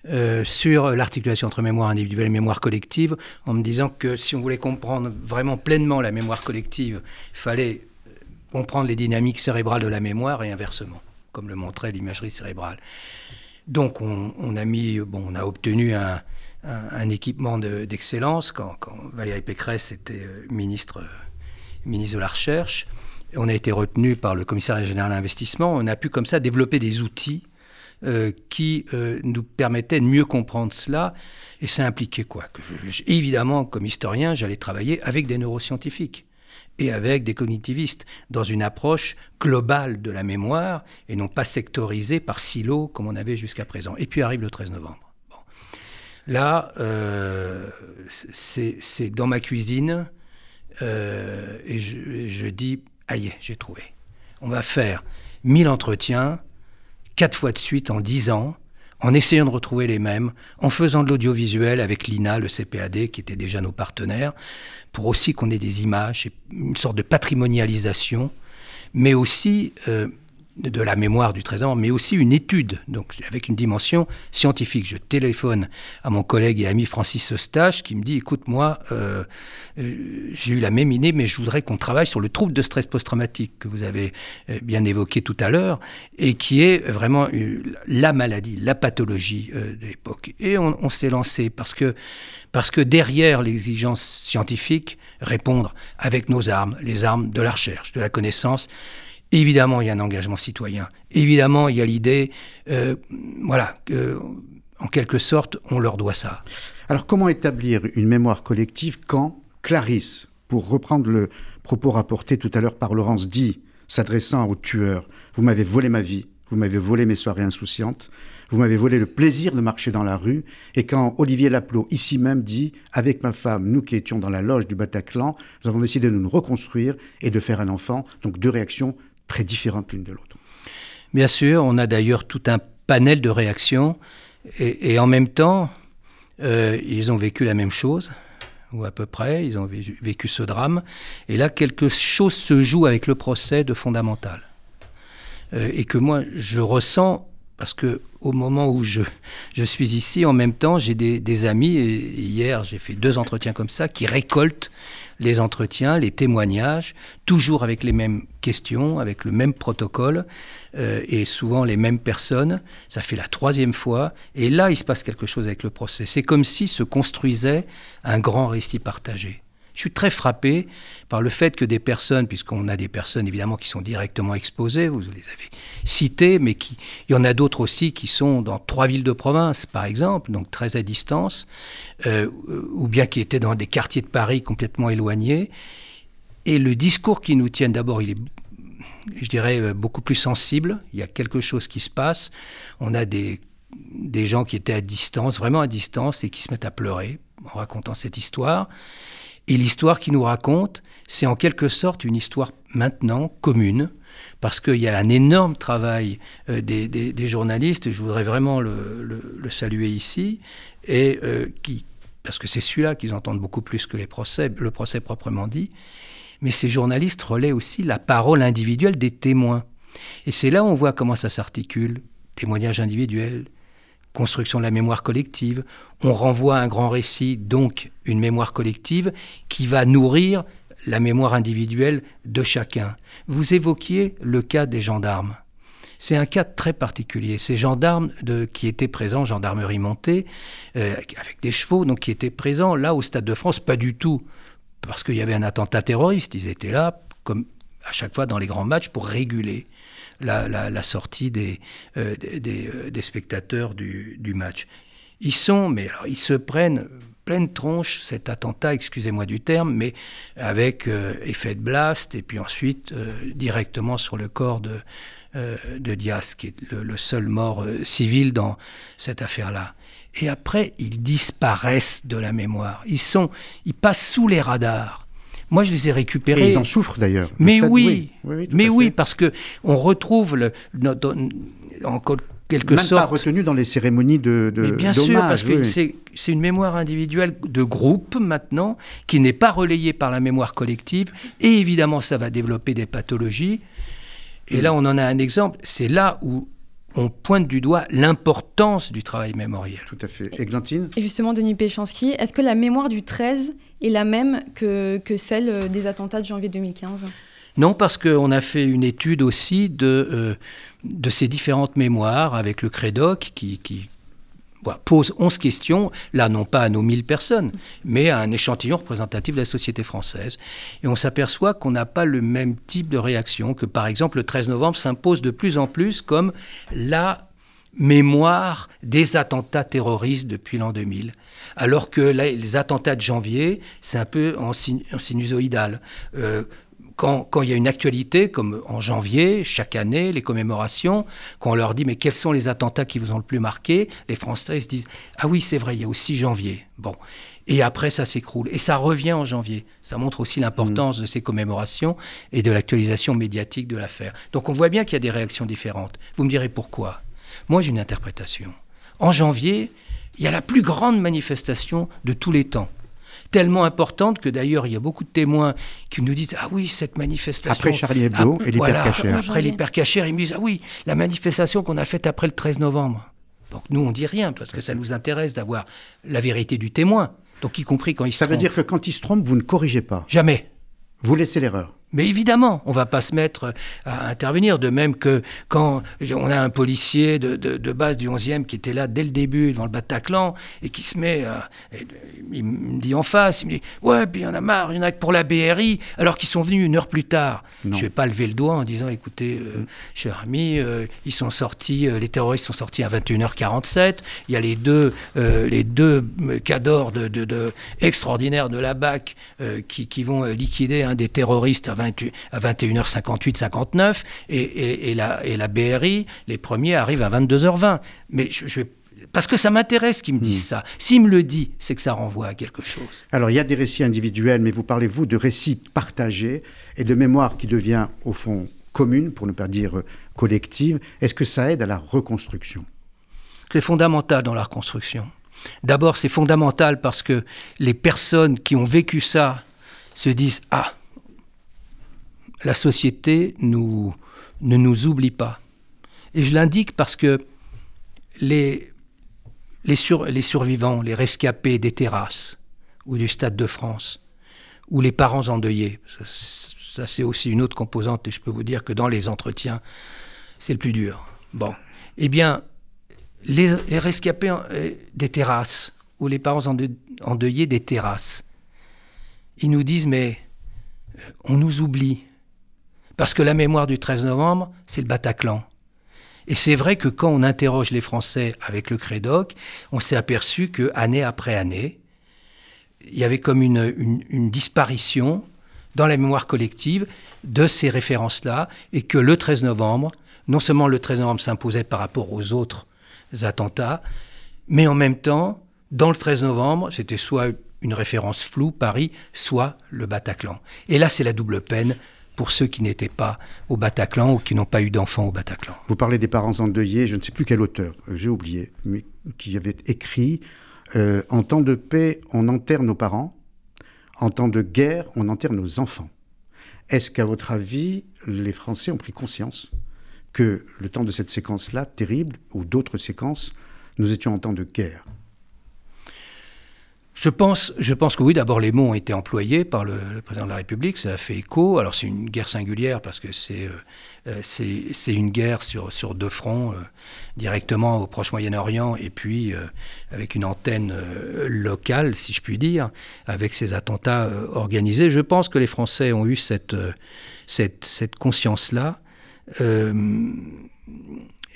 euh, sur l'articulation entre mémoire individuelle et mémoire collective, en me disant que si on voulait comprendre vraiment pleinement la mémoire collective, il fallait euh, comprendre les dynamiques cérébrales de la mémoire et inversement, comme le montrait l'imagerie cérébrale. Donc on, a mis, bon, on a obtenu un, un, équipement d'excellence quand, Valérie Pécresse était euh, ministre, euh, ministre de la Recherche. on a été retenu par le commissariat général à l'investissement. On a pu comme ça développer des outils euh, qui nous permettaient de mieux comprendre cela. Et ça impliquait quoi? Évidemment, comme historien, j'allais travailler avec des neuroscientifiques et avec des cognitivistes, dans une approche globale de la mémoire et non pas sectorisée par silos comme on avait jusqu'à présent. Et puis arrive le 13 novembre. Là, euh, c'est dans ma cuisine euh, et je, dis, aïe, j'ai trouvé. On va faire 1000 entretiens, quatre fois de suite en 10 ans, en essayant de retrouver les mêmes, en faisant de l'audiovisuel avec l'INA, le CPAD, qui étaient déjà nos partenaires, pour aussi qu'on ait des images, une sorte de patrimonialisation, mais aussi euh, de la mémoire du trésor, mais aussi une étude, donc avec une dimension scientifique. Je téléphone à mon collègue et ami Francis Eustache qui me dit, écoute, moi, euh, euh, j'ai eu la même idée, mais je voudrais qu'on travaille sur le trouble de stress post-traumatique que vous avez euh, bien évoqué tout à l'heure, et qui est vraiment la maladie, la pathologie de l'époque. Et on, on s'est lancé parce que, parce que derrière l'exigence scientifique, répondre avec nos armes, les armes de la recherche, de la connaissance, Évidemment, il y a un engagement citoyen. Évidemment, il y a l'idée, euh, voilà, en quelque sorte, on leur doit ça. Alors, comment établir une mémoire collective quand Clarisse, pour reprendre le propos rapporté tout à l'heure par Laurence, dit, s'adressant au tueur, Vous m'avez volé ma vie, vous m'avez volé mes soirées insouciantes, vous m'avez volé le plaisir de marcher dans la rue. Et quand Olivier Laplot, ici même, dit Avec ma femme, nous qui étions dans la loge du Bataclan, nous avons décidé de nous reconstruire et de faire un enfant. Donc deux réactions très différentes l'une de l'autre. Bien sûr, on a d'ailleurs tout un panel de réactions, et, en même temps, euh, ils ont vécu la même chose, ou à peu près, ils ont vécu ce drame, et là, quelque chose se joue avec le procès de fondamental, euh, et que moi, je ressens parce que au moment où je, je suis ici, en même temps, j'ai des, amis, et hier j'ai fait deux entretiens comme ça, qui récoltent les entretiens, les témoignages, toujours avec les mêmes questions, avec le même protocole, euh, et souvent les mêmes personnes. Ça fait la troisième fois, et là, il se passe quelque chose avec le procès. C'est comme si se construisait un grand récit partagé. Je suis très frappé par le fait que des personnes, puisqu'on a des personnes évidemment qui sont directement exposées, vous les avez citées, mais qui, il y en a d'autres aussi qui sont dans trois villes de province, par exemple, donc très à distance, euh, ou bien qui étaient dans des quartiers de Paris complètement éloignés. Et le discours qui nous tiennent, d'abord, il est je dirais, euh, beaucoup plus sensible. Il y a quelque chose qui se passe. On a des, des gens qui étaient à distance, vraiment à distance, et qui se mettent à pleurer en racontant cette histoire. Et l'histoire qu'ils nous racontent, c'est en quelque sorte une histoire maintenant commune, parce qu'il y a un énorme travail euh, des, journalistes, et je voudrais vraiment le, saluer ici, et euh, qui, parce que c'est celui-là qu'ils entendent beaucoup plus que le procès proprement dit, mais ces journalistes relaient aussi la parole individuelle des témoins. Et c'est là où on voit comment ça s'articule, témoignages individuels, construction de la mémoire collective. On renvoie à un grand récit, donc une mémoire collective, qui va nourrir la mémoire individuelle de chacun. Vous évoquiez le cas des gendarmes. C'est un cas très particulier. Ces gendarmes qui étaient présents, gendarmerie montée, euh, avec des chevaux, donc qui étaient présents là au Stade de France, pas du tout parce qu'il y avait un attentat terroriste. Ils étaient là, comme à chaque fois dans les grands matchs, pour réguler la, sortie des, euh, euh, spectateurs du, match. Ils sont, mais ils se prennent pleine tronche cet attentat, excusez-moi du terme, mais avec euh, effet de blast, et puis ensuite directement sur le corps de, de Diaz, qui est le seul mort civil dans cette affaire-là et après ils disparaissent de la mémoire. Ils sont, ils passent sous les radars. Moi, je les ai récupérés. Et ils en souffrent d'ailleurs. Mais oui, mais oui, parce que on retrouve le, en quelque Même sorte. pas retenu dans les cérémonies de. de mais bien sûr, parce que c'est une mémoire individuelle de groupe maintenant qui n'est pas relayée par la mémoire collective, et évidemment, ça va développer des pathologies. Et là, on en a un exemple. C'est là où on pointe du doigt l'importance du travail mémoriel. Tout à fait. Églantine Et justement, Denis Péchanski, est-ce que la mémoire du 13 est la même que, celle euh, des attentats de janvier 2015 non, parce qu'on a fait une étude aussi de, euh, ces différentes mémoires avec le CREDOC qui, qui, pose 11 questions, là non pas à nos 1000 personnes, mais à un échantillon représentatif de la société française. Et on s'aperçoit qu'on n'a pas le même type de réaction, que par exemple le 13 novembre s'impose de plus en plus comme la mémoire des attentats terroristes depuis l'an 2000. Alors que les attentats de janvier, c'est un peu en, sinusoïdal. Euh, quand, il y a une actualité, comme en janvier, chaque année, les commémorations, quand on leur dit mais quels sont les attentats qui vous ont le plus marqué, les Français se disent ah oui c'est vrai, il y a aussi janvier. Bon. Et après, ça s'écroule. Et ça revient en janvier. Ça montre aussi l'importance de ces commémorations et de l'actualisation médiatique de l'affaire. Donc on voit bien qu'il y a des réactions différentes. Vous me direz pourquoi Moi, j'ai une interprétation. En janvier, il y a la plus grande manifestation de tous les temps. Tellement importante que d'ailleurs il y a beaucoup de témoins qui nous disent ah oui cette manifestation après Charlie Hebdo et l'hypercachère. après l'hypercachère ils me disent ah oui la manifestation qu'on a faite après le 13 novembre donc nous on dit rien parce que ça nous intéresse d'avoir la vérité du témoin. Donc y compris quand il se ça veut dire que quand il se trompe vous ne corrigez pas. Jamais. Vous laissez l'erreur mais évidemment, on ne va pas se mettre à intervenir, de même que quand on a un policier de, base du 11e qui était là dès le début devant le Bataclan et qui se met, à, il me dit en face, il me dit ouais, puis il y en a marre, il y en a que pour la BRI, alors qu'ils sont venus une heure plus tard. Je ne vais pas lever le doigt en disant écoutez, euh, mm. cher ami, euh, ils sont sortis, euh, les terroristes sont sortis à 21h47. Il y a les deux, les deux cadors de, de, extraordinaires de la BAC qui, qui, vont liquider un des terroristes à à 21h58, 59, et, la, et la BRI, les premiers arrivent à 22h20. Mais je, parce que ça m'intéresse qu'ils me disent hmm. ça. S'ils me le disent, c'est que ça renvoie à quelque chose. Alors, il y a des récits individuels, mais vous parlez, vous, de récits partagés et de mémoire qui devient, au fond, commune, pour ne pas dire collective. Est-ce que ça aide à la reconstruction? C'est fondamental dans la reconstruction. D'abord, c'est fondamental parce que les personnes qui ont vécu ça se disent Ah, la société ne nous oublie pas. Et je l'indique parce que les survivants, les rescapés des terrasses ou du Stade de France, ou les parents endeuillés, ça, c'est aussi une autre composante, et je peux vous dire que dans les entretiens, c'est le plus dur. Bon, eh bien, les, rescapés euh, des terrasses, ou les parents endeuillés des terrasses, ils nous disent mais euh, on nous oublie. Parce que la mémoire du 13 novembre, c'est le Bataclan. Et c'est vrai que quand on interroge les Français avec le Crédoc, on s'est aperçu que année après année, il y avait comme une, une, disparition dans la mémoire collective de ces références-là, et que le 13 novembre, non seulement le 13 novembre s'imposait par rapport aux autres attentats, mais en même temps, dans le 13 novembre, c'était soit une référence floue, Paris, soit le Bataclan. Et là, c'est la double peine pour ceux qui n'étaient pas au Bataclan ou qui n'ont pas eu d'enfants au Bataclan. Vous parlez des parents endeuillés, je ne sais plus quel auteur, euh, j'ai oublié, mais qui avait écrit euh, En temps de paix, on enterre nos parents, en temps de guerre, on enterre nos enfants. Est-ce qu'à votre avis, les Français ont pris conscience que le temps de cette séquence-là, terrible, ou d'autres séquences, nous étions en temps de guerre? Je pense, je pense que oui, d'abord les mots ont été employés par le, président de la République, ça a fait écho. Alors c'est une guerre singulière parce que c'est euh, euh, une guerre sur, sur deux fronts, euh, directement au Proche-Moyen-Orient et puis avec une antenne locale, si je puis dire, avec ces attentats organisés. Je pense que les Français ont eu cette, cette, conscience-là.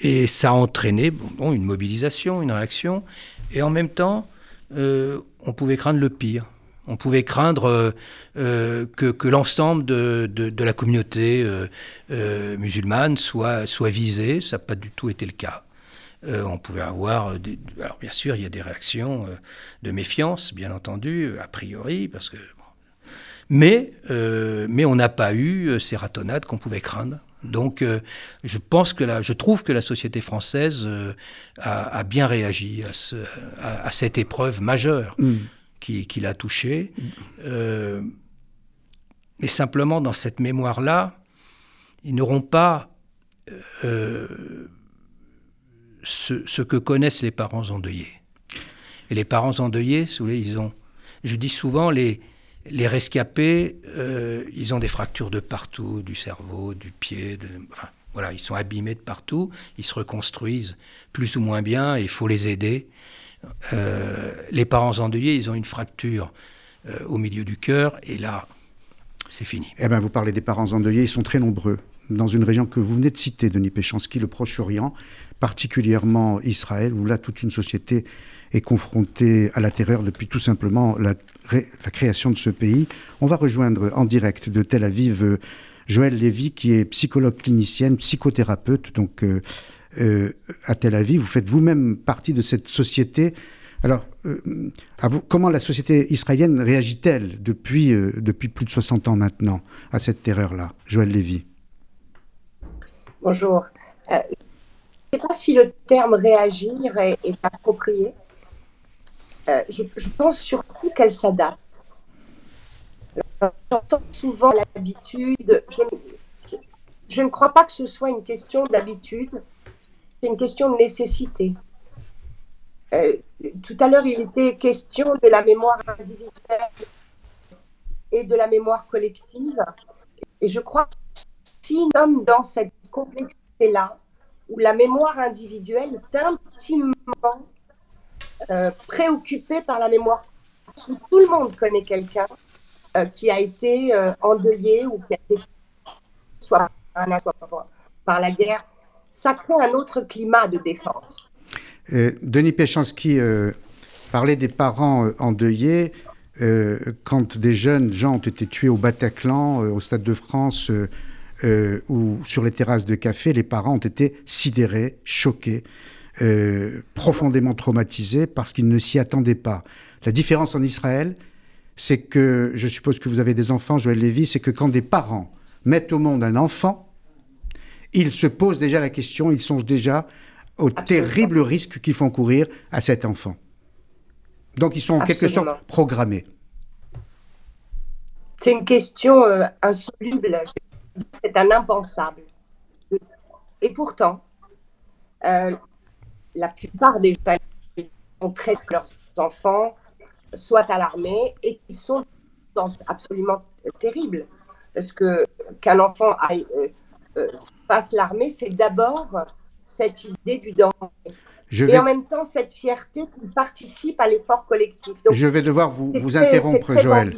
et ça a entraîné bon, une mobilisation, une réaction. Et en même temps, euh, on pouvait craindre le pire. On pouvait craindre euh, euh, que, l'ensemble de, la communauté musulmane soit, soit visée. Ça n'a pas du tout été le cas. on pouvait avoir, alors bien sûr, il y a des réactions de méfiance, bien entendu, a priori, parce que, mais on n'a pas eu ces ratonnades qu'on pouvait craindre. Donc, euh, je pense que je trouve que la société française euh, a, bien réagi à, cette épreuve majeure mm. qui, l'a touchée. Euh, mais simplement, dans cette mémoire-là, ils n'auront pas ce, que connaissent les parents endeuillés. Et les parents endeuillés, vous voulez, ils ont, je dis souvent, les, les rescapés, euh, ils ont des fractures de partout, du cerveau, du pied, enfin, voilà, ils sont abîmés de partout, ils se reconstruisent plus ou moins bien il faut les aider. Euh, les parents endeuillés, ils ont une fracture euh, au milieu du cœur et là, c'est fini. Eh bien, vous parlez des parents endeuillés, ils sont très nombreux. Dans une région que vous venez de citer, Denis Péchanski, le Proche-Orient, particulièrement Israël, où là, toute une société est confrontée à la terreur depuis tout simplement la la création de ce pays. On va rejoindre en direct de Tel Aviv euh, Joël Lévy, qui est psychologue clinicienne, psychothérapeute, donc euh, euh, à Tel Aviv. Vous faites vous-même partie de cette société. Alors, comment la société israélienne réagit-elle depuis, depuis plus de 60 ans maintenant à cette terreur-là Joël Lévy? Bonjour. je ne sais pas si le terme réagir est approprié. Euh, je, pense surtout qu'elle s'adapte. J'entends souvent l'habitude. Je, ne crois pas que ce soit une question d'habitude, c'est une question de nécessité. Euh, tout à l'heure, il était question de la mémoire individuelle et de la mémoire collective. Et je crois que si nous sommes dans cette complexité-là, où la mémoire individuelle est intimement euh, préoccupé par la mémoire. Tout le monde connaît quelqu'un euh, qui a été euh, endeuillé ou qui a été soit par la guerre. Ça crée un autre climat de défense. Denis Péchanski parlait des parents endeuillés. quand des jeunes gens ont été tués au Bataclan, au Stade de France ou sur les terrasses de café, les parents ont été sidérés, choqués. Euh, profondément traumatisés parce qu'ils ne s'y attendaient pas. La différence en Israël, c'est que, je suppose que vous avez des enfants, Joël Lévy, c'est que quand des parents mettent au monde un enfant, ils se posent déjà la question, ils songent déjà aux terribles risques qu'ils font courir à cet enfant. Donc ils sont en quelque sorte programmés. C'est une question euh, insoluble, c'est un impensable. Et pourtant, euh, la plupart des très que leurs enfants soient à l'armée et qu'ils sont dans, absolument terribles. Parce que qu'un enfant aille, euh, euh, l'armée, c'est d'abord cette idée du danger. Et en même temps cette fierté qui participe à l'effort collectif. je vais devoir vous, vous interrompre, Joël.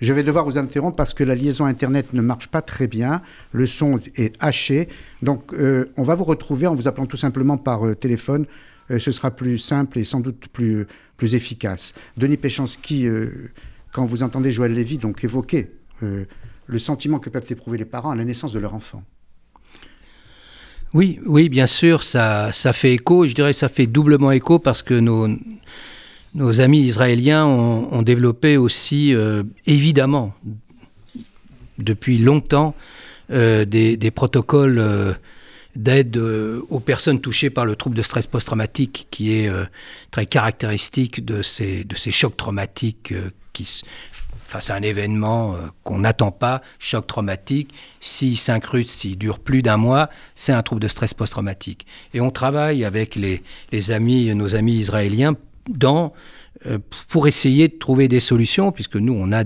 Je vais devoir vous interrompre parce que la liaison Internet ne marche pas très bien, le son est haché. Donc euh, on va vous retrouver en vous appelant tout simplement par euh, téléphone. Euh, ce sera plus simple et sans doute plus, plus efficace. Denis Péchanski, quand vous entendez Joël Lévy donc évoquer le sentiment que peuvent éprouver les parents à la naissance de leur enfant. Oui, oui, bien sûr, ça, fait écho. Je dirais que ça fait doublement écho parce que nos, amis israéliens ont, développé aussi, euh, évidemment, depuis longtemps, euh, des, protocoles euh, d'aide aux personnes touchées par le trouble de stress post-traumatique, qui est très caractéristique de ces, de ces chocs traumatiques qui, face à un événement euh, qu'on n'attend pas, choc traumatique, s'il s'incruste, s'il dure plus d'un mois, c'est un trouble de stress post-traumatique. Et on travaille avec les, amis, nos amis israéliens dans euh, pour essayer de trouver des solutions, puisque nous, on a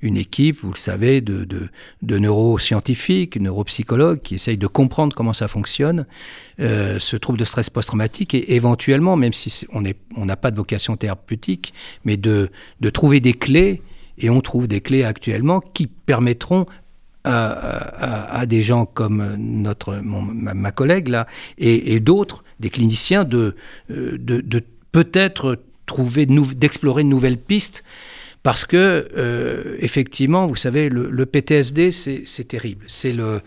une équipe, vous le savez, de, neuroscientifiques, neuropsychologues, qui essayent de comprendre comment ça fonctionne, euh, ce trouble de stress post-traumatique, et éventuellement, même si on n'a pas de vocation thérapeutique, mais de trouver des clés et on trouve des clés actuellement qui permettront à, des gens comme notre, ma, collègue là, et, d'autres, des cliniciens, de, euh, de, peut-être trouver, d'explorer de nouvelles pistes. Parce que, euh, effectivement, vous savez, le, le PTSD, c'est terrible. C'est le,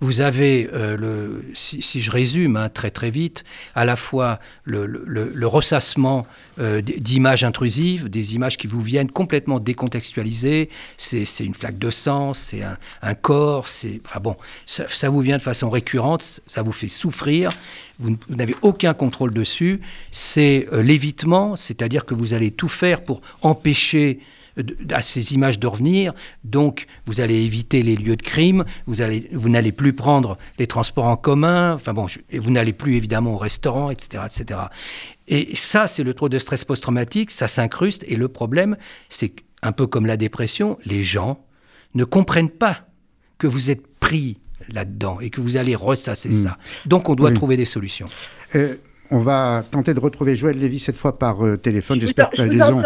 vous avez, euh, le, si, je résume hein, très très vite, à la fois le, le, ressassement euh, d'images intrusives, des images qui vous viennent complètement décontextualisées, c'est une flaque de sang, c'est un, corps, c'est, enfin bon, ça, ça, vous vient de façon récurrente, ça vous fait souffrir, vous, n'avez aucun contrôle dessus, c'est euh, l'évitement, c'est-à-dire que vous allez tout faire pour empêcher à ces images de revenir. Donc, vous allez éviter les lieux de crime, vous, allez, vous n'allez plus prendre les transports en commun, enfin bon, et vous n'allez plus évidemment au restaurant, etc. etc. Et ça, c'est le trop de stress post-traumatique, ça s'incruste, et le problème, c'est un peu comme la dépression, les gens ne comprennent pas que vous êtes pris là-dedans et que vous allez ressasser hmm. ça. Donc on doit trouver des solutions. Euh, on va tenter de retrouver Joël Lévy cette fois par euh, téléphone. J'espère que la liaison,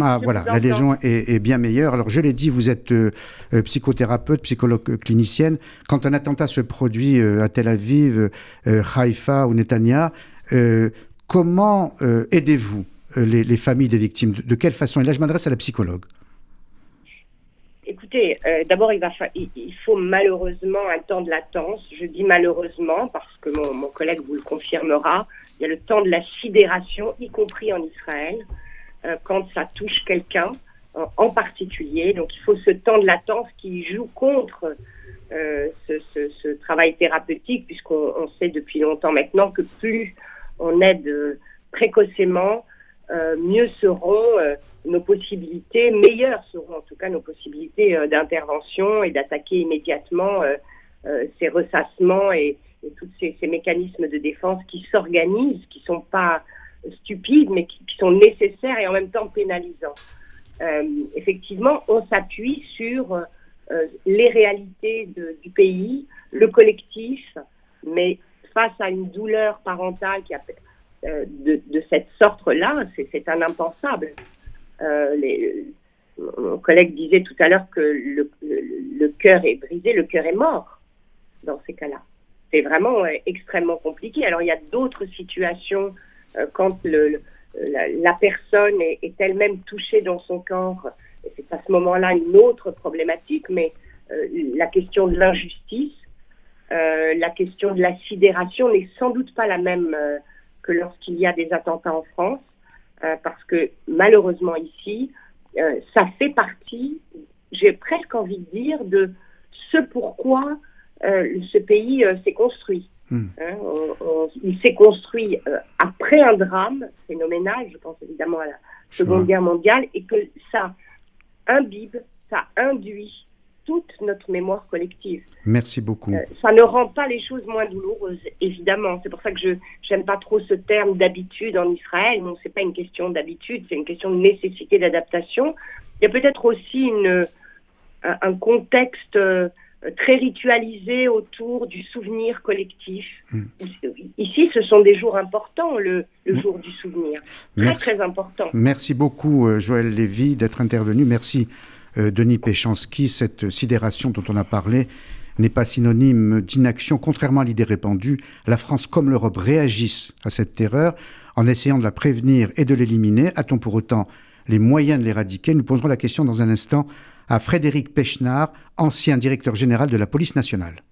ah, voilà, la liaison est, bien meilleure. Alors je l'ai dit, vous êtes euh, euh, psychothérapeute, psychologue clinicienne. Quand un attentat se produit à Tel Aviv, Haïfa ou Netanya, comment aidez-vous les, familles des victimes? De, quelle façon? Et là, je m'adresse à la psychologue. Écoutez, d'abord, il, il, faut malheureusement un temps de latence. Je dis malheureusement parce que mon collègue vous le confirmera il y a le temps de la sidération, y compris en Israël, euh, quand ça touche quelqu'un euh, en particulier. Donc il faut ce temps de latence qui joue contre euh, ce, travail thérapeutique, puisqu'on sait depuis longtemps maintenant que plus on aide précocement, mieux seront nos possibilités, meilleures seront en tout cas nos possibilités d'intervention et d'attaquer immédiatement ces ressassements et, et tous ces, mécanismes de défense qui s'organisent, qui ne sont pas stupides, mais qui, sont nécessaires et en même temps pénalisants. Euh, effectivement, on s'appuie sur euh, les réalités du pays, le collectif, mais face à une douleur parentale euh, de, cette sorte-là, c'est un impensable. Les, mon collègue disait tout à l'heure que le cœur est brisé, le cœur est mort dans ces cas-là c'est vraiment euh, extrêmement compliqué. Alors il y a d'autres situations euh, quand la, personne est, elle-même touchée dans son corps. C'est à ce moment-là une autre problématique, mais euh, la question de l'injustice, la question de la sidération n'est sans doute pas la même que lorsqu'il y a des attentats en France, parce que malheureusement ici, ça fait partie, j'ai presque envie de dire, de ce pourquoi ce pays euh, s'est construit. Hmm. Hein, il s'est construit euh, après un drame phénoménal, je pense évidemment à la Seconde Guerre mondiale, et que ça imbibe, ça induit toute notre mémoire collective. Merci beaucoup. ça ne rend pas les choses moins douloureuses, évidemment. C'est pour ça que je n'aime pas trop ce terme d'habitude en Israël. Non, c'est pas une question d'habitude, c'est une question de nécessité d'adaptation. Il y a peut-être aussi une, un, contexte très ritualisé autour du souvenir collectif. Ici, ce sont des jours importants, le, jour du souvenir. Très, très important. Merci beaucoup, Joël Lévy, d'être intervenu. Merci, Denis Péchanski. Cette sidération dont on a parlé n'est pas synonyme d'inaction. Contrairement à l'idée répandue, la France comme l'Europe réagissent à cette terreur en essayant de la prévenir et de l'éliminer. A-t-on pour autant les moyens de l'éradiquer? Nous poserons la question dans un instant à Frédéric Pechnard, ancien directeur général de la police nationale.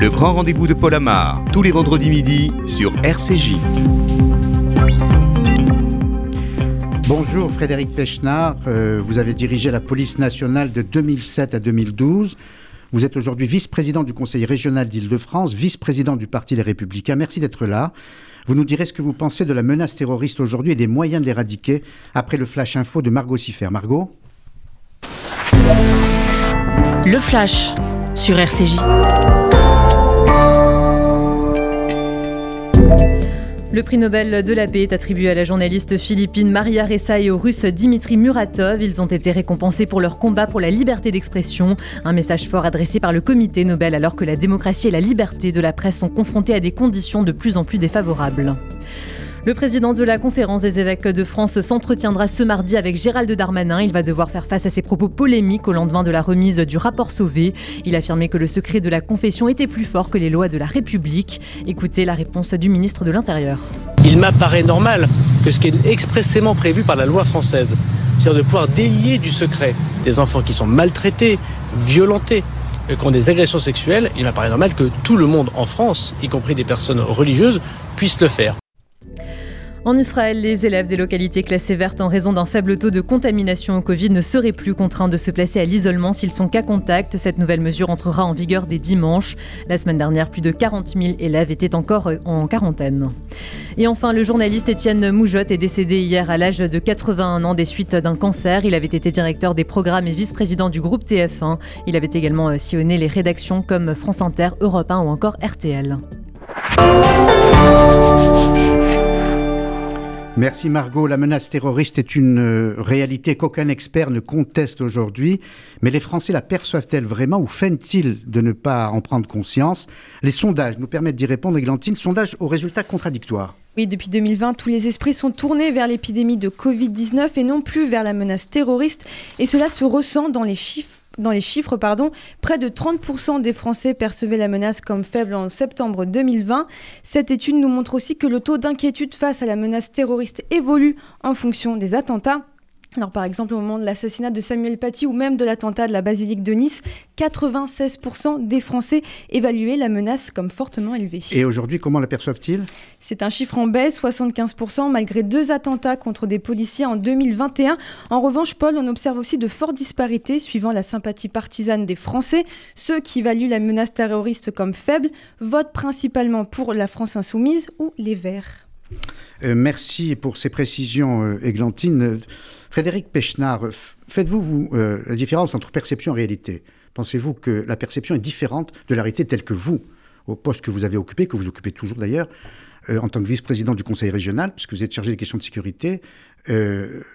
Le grand rendez-vous de Paul Amar, tous les vendredis midi sur RCJ. Bonjour Frédéric Pechnard, euh, vous avez dirigé la police nationale de 2007 à 2012. Vous êtes aujourd'hui vice-président du Conseil régional d'Île-de-France, vice-président du Parti Les Républicains. Merci d'être là. Vous nous direz ce que vous pensez de la menace terroriste aujourd'hui et des moyens de l'éradiquer après le flash info de Margot Siffer. Margot? Le flash sur RCJ. Le prix Nobel de la paix est attribué à la journaliste philippine Maria Ressa et au russe Dimitri Muratov. Ils ont été récompensés pour leur combat pour la liberté d'expression. Un message fort adressé par le comité Nobel alors que la démocratie et la liberté de la presse sont confrontées à des conditions de plus en plus défavorables. Le président de la conférence des évêques de France s'entretiendra ce mardi avec Gérald Darmanin. Il va devoir faire face à ses propos polémiques au lendemain de la remise du rapport Sauvé. Il a affirmé que le secret de la confession était plus fort que les lois de la République. Écoutez la réponse du ministre de l'Intérieur. Il m'apparaît normal que ce qui est expressément prévu par la loi française, c'est-à-dire de pouvoir délier du secret des enfants qui sont maltraités, violentés, qui ont des agressions sexuelles, il m'apparaît normal que tout le monde en France, y compris des personnes religieuses, puisse le faire. En Israël, les élèves des localités classées vertes en raison d'un faible taux de contamination au Covid ne seraient plus contraints de se placer à l'isolement s'ils sont cas contact. Cette nouvelle mesure entrera en vigueur dès dimanche. La semaine dernière, plus de 40 000 élèves étaient encore en quarantaine. Et enfin, le journaliste Étienne Moujotte est décédé hier à l'âge de 81 ans des suites d'un cancer. Il avait été directeur des programmes et vice-président du groupe TF1. Il avait également sillonné les rédactions comme France Inter, Europe 1 ou encore RTL. Merci Margot. La menace terroriste est une euh, réalité qu'aucun expert ne conteste aujourd'hui. Mais les Français la perçoivent-elles vraiment ou feignent-ils de ne pas en prendre conscience? Les sondages nous permettent d'y répondre, Églantine. Sondages aux résultats contradictoires. Oui, depuis 2020, tous les esprits sont tournés vers l'épidémie de Covid-19 et non plus vers la menace terroriste. Et cela se ressent dans les chiffres dans les chiffres, pardon, près de 30% des Français percevaient la menace comme faible en septembre 2020. Cette étude nous montre aussi que le taux d'inquiétude face à la menace terroriste évolue en fonction des attentats. Alors par exemple au moment de l'assassinat de Samuel Paty ou même de l'attentat de la basilique de Nice, 96% des Français évaluaient la menace comme fortement élevée. Et aujourd'hui, comment l'aperçoivent-ils C'est un chiffre en baisse, 75% malgré deux attentats contre des policiers en 2021. En revanche, Paul, on observe aussi de fortes disparités suivant la sympathie partisane des Français. Ceux qui évaluent la menace terroriste comme faible votent principalement pour la France insoumise ou les Verts. Euh, merci pour ces précisions, euh, Églantine. Frédéric Pechnard, faites-vous vous, euh, la différence entre perception et réalité? Pensez-vous que la perception est différente de la réalité telle que vous, au poste que vous avez occupé, que vous occupez toujours d'ailleurs, en tant que vice-président du Conseil régional, puisque vous êtes chargé des questions de sécurité,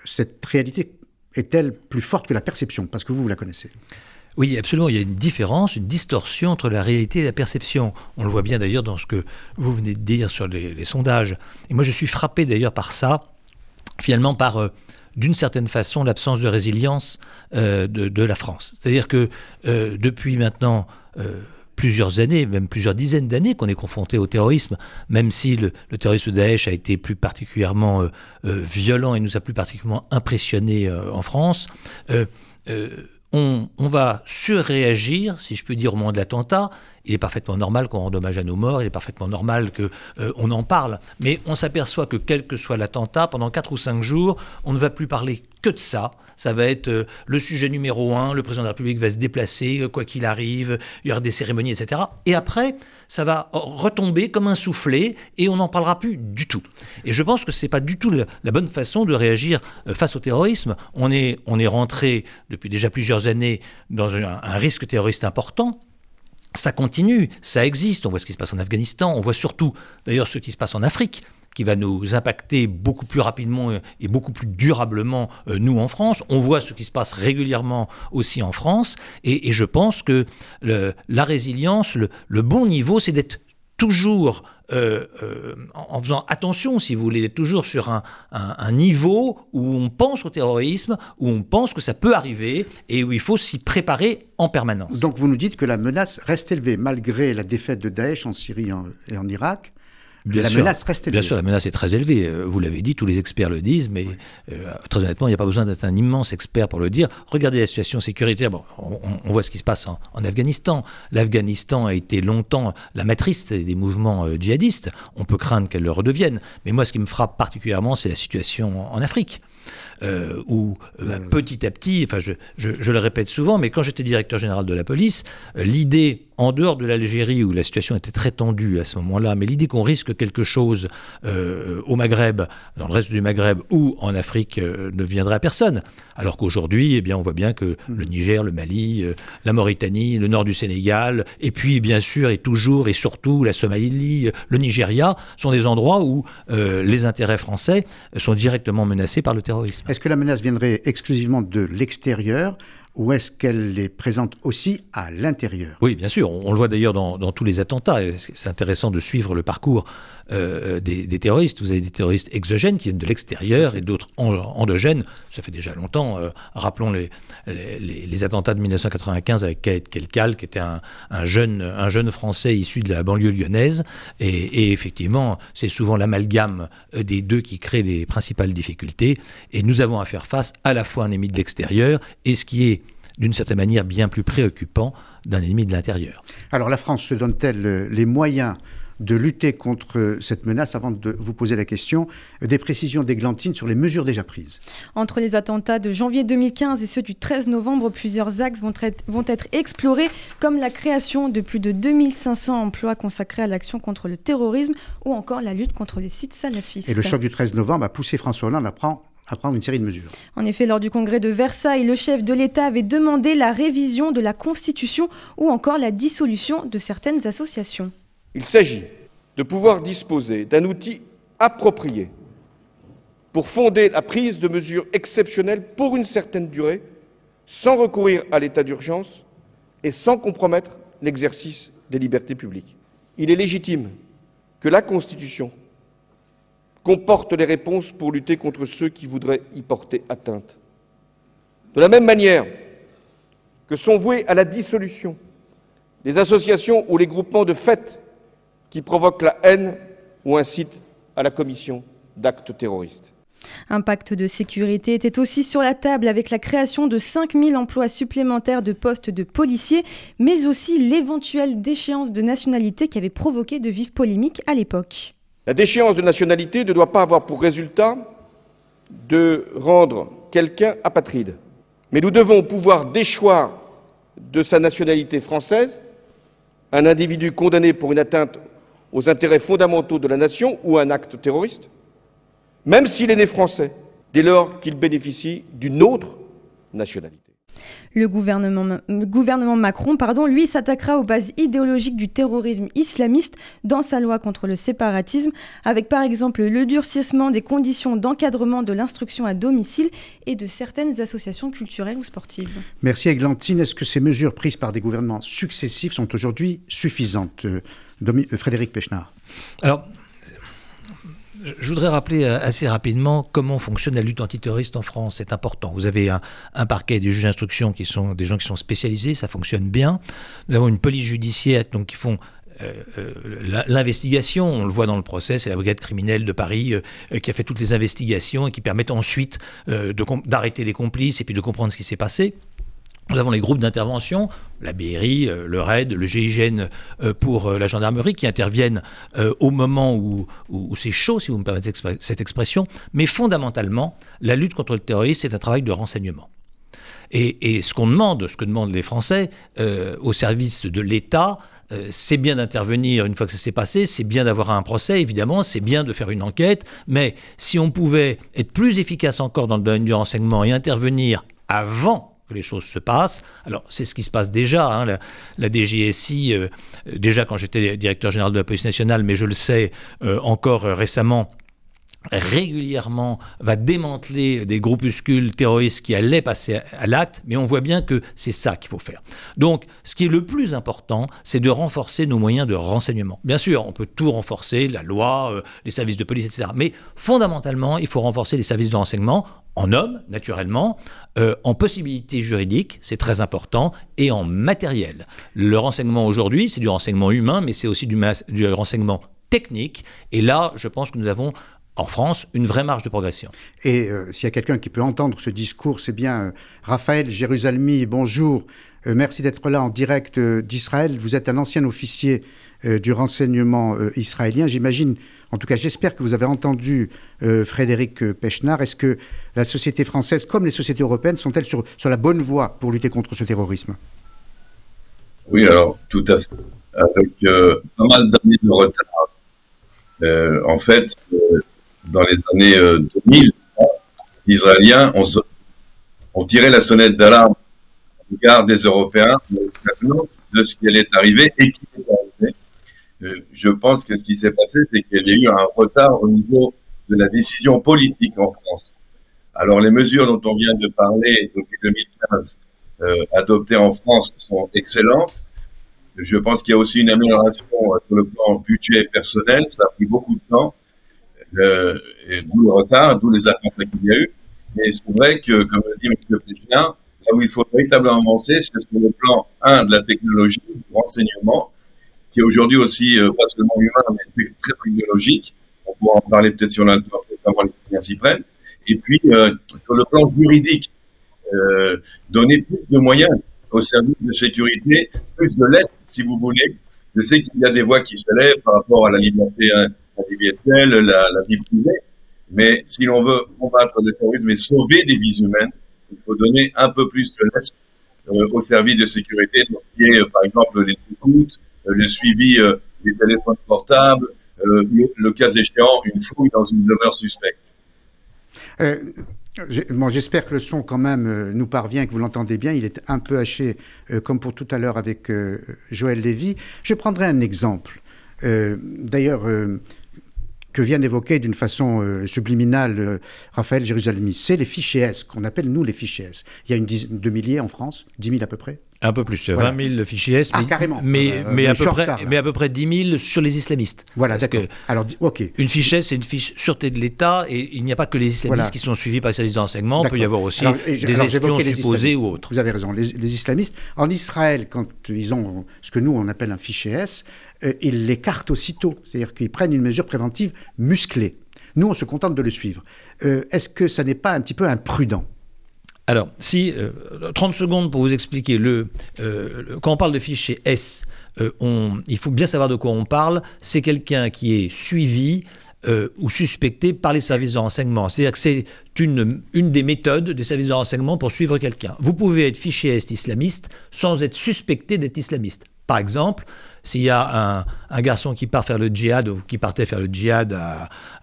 cette réalité est-elle plus forte que la perception? Parce que vous, vous la connaissez. Oui, absolument. Il y a une différence, une distorsion entre la réalité et la perception. On le voit bien d'ailleurs dans ce que vous venez de dire sur les, sondages. Et moi, je suis frappé d'ailleurs par ça, finalement par, euh, d'une certaine façon, l'absence de résilience euh, de, la France. C'est-à-dire que euh, depuis maintenant plusieurs années, même plusieurs dizaines d'années qu'on est confronté au terrorisme, même si le, terrorisme de Daesh a été plus particulièrement violent et nous a plus particulièrement impressionnés en France on, va surréagir, si je peux dire, au moment de l'attentat. Il est parfaitement normal qu'on rende hommage à nos morts, il est parfaitement normal qu'on euh, en parle. Mais on s'aperçoit que quel que soit l'attentat, pendant 4 ou 5 jours, on ne va plus parler que de ça ça va être euh, le sujet numéro un, le président de la République va se déplacer, euh, quoi qu'il arrive, il y aura des cérémonies, etc. Et après, ça va retomber comme un soufflet et on n'en parlera plus du tout. Et je pense que ce n'est pas du tout la, bonne façon de réagir euh, face au terrorisme. On est, on est rentré depuis déjà plusieurs années dans un risque terroriste important ça continue, ça existe. On voit ce qui se passe en Afghanistan, on voit surtout d'ailleurs ce qui se passe en Afrique qui va nous impacter beaucoup plus rapidement et beaucoup plus durablement, euh, nous, en France. On voit ce qui se passe régulièrement aussi en France. Et, je pense que la résilience, le, bon niveau, c'est d'être toujours euh, euh, en faisant attention, si vous voulez, d'être toujours sur un, niveau où on pense au terrorisme, où on pense que ça peut arriver et où il faut s'y préparer en permanence. Donc vous nous dites que la menace reste élevée malgré la défaite de Daesh en Syrie et en Irak. Bien la sûr, menace reste élevée. Bien sûr, la menace est très élevée. Euh, vous l'avez dit, tous les experts le disent, mais euh, très honnêtement, il n'y a pas besoin d'être un immense expert pour le dire. Regardez la situation sécuritaire. Bon, on, voit ce qui se passe en, Afghanistan. L'Afghanistan a été longtemps la matrice des mouvements euh, djihadistes. On peut craindre qu'elle le redevienne. Mais moi, ce qui me frappe particulièrement, c'est la situation en Afrique. Euh, où euh, petit à petit, enfin je, je, le répète souvent, mais quand j'étais directeur général de la police, euh, l'idée, en dehors de l'Algérie où la situation était très tendue à ce moment-là, mais l'idée qu'on risque quelque chose au Maghreb, dans le reste du Maghreb ou en Afrique ne viendrait à personne. Alors qu'aujourd'hui, eh bien, on voit bien que le Niger, le Mali, la Mauritanie, le nord du Sénégal, et puis bien sûr et toujours et surtout la Somalie, le Nigeria, sont des endroits où les intérêts français sont directement menacés par le terrorisme. Est-ce que la menace viendrait exclusivement de l'extérieur ou est-ce qu'elle est présente aussi à l'intérieur? Oui, bien sûr. On, le voit d'ailleurs dans, tous les attentats. C'est intéressant de suivre le parcours euh, des, terroristes. Vous avez des terroristes exogènes qui viennent de l'extérieur et d'autres endogènes. Ça fait déjà longtemps. Euh, rappelons les, les, attentats de 1995 avec Kaed Kelkal, qui était un, jeune, un jeune Français issu de la banlieue lyonnaise. Et, effectivement, c'est souvent l'amalgame euh, des deux qui crée les principales difficultés. Et nous avons à faire face à la fois un ennemi de l'extérieur et ce qui est d'une certaine manière bien plus préoccupant d'un ennemi de l'intérieur. Alors la France se donne-t-elle euh, les moyens de lutter contre cette menace avant de vous poser la question euh, des précisions d'Églantine sur les mesures déjà prises? Entre les attentats de janvier 2015 et ceux du 13 novembre, plusieurs axes vont, vont être explorés, comme la création de plus de 2500 emplois consacrés à l'action contre le terrorisme ou encore la lutte contre les sites salafistes. Et le choc du 13 novembre a poussé François Hollande à prendre à prendre une série de mesures. En effet, lors du congrès de Versailles, le chef de l'État avait demandé la révision de la Constitution ou encore la dissolution de certaines associations. Il s'agit de pouvoir disposer d'un outil approprié pour fonder la prise de mesures exceptionnelles pour une certaine durée, sans recourir à l'état d'urgence et sans compromettre l'exercice des libertés publiques. Il est légitime que la Constitution comporte les réponses pour lutter contre ceux qui voudraient y porter atteinte. De la même manière que sont voués à la dissolution les associations ou les groupements de fait qui provoquent la haine ou incitent à la commission d'actes terroristes. Un pacte de sécurité était aussi sur la table avec la création de 5000 emplois supplémentaires de postes de policiers, mais aussi l'éventuelle déchéance de nationalité qui avait provoqué de vives polémiques à l'époque. La déchéance de nationalité ne doit pas avoir pour résultat de rendre quelqu'un apatride, mais nous devons pouvoir déchoir de sa nationalité française un individu condamné pour une atteinte aux intérêts fondamentaux de la nation ou un acte terroriste, même s'il est né français, dès lors qu'il bénéficie d'une autre nationalité. Le gouvernement, le gouvernement Macron, pardon, lui, s'attaquera aux bases idéologiques du terrorisme islamiste dans sa loi contre le séparatisme, avec par exemple le durcissement des conditions d'encadrement de l'instruction à domicile et de certaines associations culturelles ou sportives. Merci Églantine. Est-ce que ces mesures prises par des gouvernements successifs sont aujourd'hui suffisantes euh, Domi- euh, Frédéric Pechnard Alors, je voudrais rappeler euh, assez rapidement comment fonctionne la lutte antiterroriste en France. C'est important. Vous avez un, parquet des juges d'instruction qui sont des gens qui sont spécialisés, ça fonctionne bien. Nous avons une police judiciaire donc qui font euh, euh, l'investigation, on le voit dans le procès, c'est la brigade criminelle de Paris qui a fait toutes les investigations et qui permettent ensuite d'arrêter les complices et puis de comprendre ce qui s'est passé. Nous avons les groupes d'intervention, la BRI, euh, le RAID, le GIGN euh, pour euh, la gendarmerie, qui interviennent au moment où, où- c'est chaud, si vous me permettez cette expression. Mais fondamentalement, la lutte contre le terrorisme, c'est un travail de renseignement. Et, ce qu'on demande, ce que demandent les Français au service de l'État, c'est bien d'intervenir une fois que ça s'est passé, c'est bien d'avoir un procès, évidemment, c'est bien de faire une enquête, mais si on pouvait être plus efficace encore dans le domaine du renseignement et intervenir avant que les choses se passent. Alors, c'est ce qui se passe déjà. hein, la, DGSI, euh, déjà quand j'étais directeur général de la police nationale, mais je le sais euh, encore euh, récemment, régulièrement va démanteler des groupuscules terroristes qui allaient passer à, l'acte, mais on voit bien que c'est ça qu'il faut faire. Donc, ce qui est le plus important, c'est de renforcer nos moyens de renseignement. Bien sûr, on peut tout renforcer, la loi, euh, les services de police, etc. Mais fondamentalement, il faut renforcer les services de renseignement en hommes, naturellement, euh, en possibilités juridiques, c'est très important, et en matériel. Le renseignement aujourd'hui, c'est du renseignement humain, mais c'est aussi du renseignement technique. Et là, je pense que nous avons en France une vraie marge de progression. Et euh, s'il y a quelqu'un qui peut entendre ce discours, c'est bien euh, Raphaël Jérusalemi. Bonjour, Euh, merci d'être là en direct euh, d'Israël. Vous êtes un ancien officier euh, du renseignement euh, israélien. J'imagine, en tout cas j'espère que vous avez entendu euh, Frédéric Pechnard. Est-ce que la société française, comme les sociétés européennes, sont-elles sur, sur la bonne voie pour lutter contre ce terrorisme? Oui, alors tout à fait. Avec euh, pas mal d'années de retard. Euh, en fait, euh, dans les années euh, 2000, les Israéliens ont, so- ont tiré la sonnette d'alarme au regard des Européens de ce qui allait arriver et qui est arrivé. Euh, je pense que ce qui s'est passé, c'est qu'il y a eu un retard au niveau de la décision politique en France. Alors les mesures dont on vient de parler depuis 2015, euh, adoptées en France, sont excellentes. Je pense qu'il y a aussi une amélioration euh, sur le plan budget personnel. Ça a pris beaucoup de temps, euh, d'où le retard, d'où les attentats qu'il y a eu. Mais c'est vrai que, comme le dit M. Président, là où il faut véritablement avancer, c'est sur le plan, un, de la technologie, du renseignement, qui est aujourd'hui aussi euh, pas seulement humain, mais très technologique. On pourra en parler peut-être si on a le temps, notamment les s'y prennent. Et puis, euh, sur le plan juridique, euh, donner plus de moyens aux services de sécurité, plus de l'aide, si vous voulez. Je sais qu'il y a des voix qui se lèvent par rapport à la liberté hein, individuelle, la, la vie privée, mais si l'on veut combattre le terrorisme et sauver des vies humaines, il faut donner un peu plus de l'aide euh, aux services de sécurité, donc, euh, par exemple les écoutes, euh, le suivi euh, des téléphones portables, le, cas échéant, une fouille dans une demeure suspecte. Bon, J'espère que le son quand même nous parvient, que vous l'entendez bien. Il est un peu haché, comme pour tout à l'heure avec Joël Lévy. Je prendrai un exemple. D'ailleurs, que vient d'évoquer d'une façon euh, subliminale euh, Raphaël Jérusalemi, c'est les fichiers S, qu'on appelle nous les fichiers S. Il y a une dizaine de milliers en France, 10 000 à peu près. Un peu plus, Voilà. 20 000 fichiers S, Ah, mais, carrément. mais, Euh, mais, à peu près, mais à peu près 10 000 sur les islamistes. Voilà, d'accord. Alors, ok. Une fiche S, c'est une fiche sûreté de l'État, et il n'y a pas que les islamistes Voilà. qui sont suivis par les services de renseignement, il peut y avoir aussi Alors, je- des espions supposés ou autres. Vous avez raison. Les, les islamistes, en Israël, quand ils ont ce que nous, on appelle un fichier S, euh, ils l'écartent aussitôt. C'est-à-dire qu'ils prennent une mesure préventive musclée. Nous, on se contente de le suivre. Est-ce que ça n'est pas un petit peu imprudent alors, si, 30 secondes pour vous expliquer, le, quand on parle de fichier S, on, il faut bien savoir de quoi on parle. C'est quelqu'un qui est suivi, euh, ou suspecté par les services de renseignement. C'est-à-dire que c'est une, une des méthodes des services de renseignement pour suivre quelqu'un. Vous pouvez être fiché est islamiste sans être suspecté d'être islamiste. Par exemple, s'il y a un, garçon qui part faire le djihad ou qui partait faire le djihad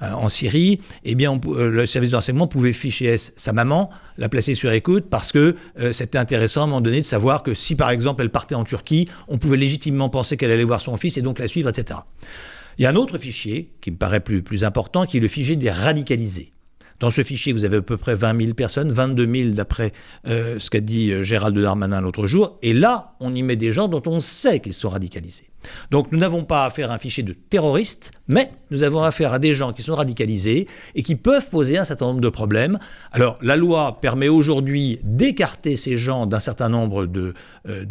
en Syrie, eh bien, euh, le service de renseignement pouvait ficher sa maman, la placer sur écoute parce que euh, c'était intéressant à un moment donné de savoir que si, par exemple, elle partait en Turquie, on pouvait légitimement penser qu'elle allait voir son fils et donc la suivre, etc. Il y a un autre fichier qui me paraît plus, important, qui est le fichier des radicalisés. Dans ce fichier, vous avez à peu près 20 000 personnes, 22 000 d'après euh, ce qu'a dit Gérald Darmanin l'autre jour. Et là, on y met des gens dont on sait qu'ils sont radicalisés. Donc nous n'avons pas affaire à un fichier de terroristes, mais nous avons affaire à des gens qui sont radicalisés et qui peuvent poser un certain nombre de problèmes. Alors la loi permet aujourd'hui d'écarter ces gens d'un certain nombre de, euh,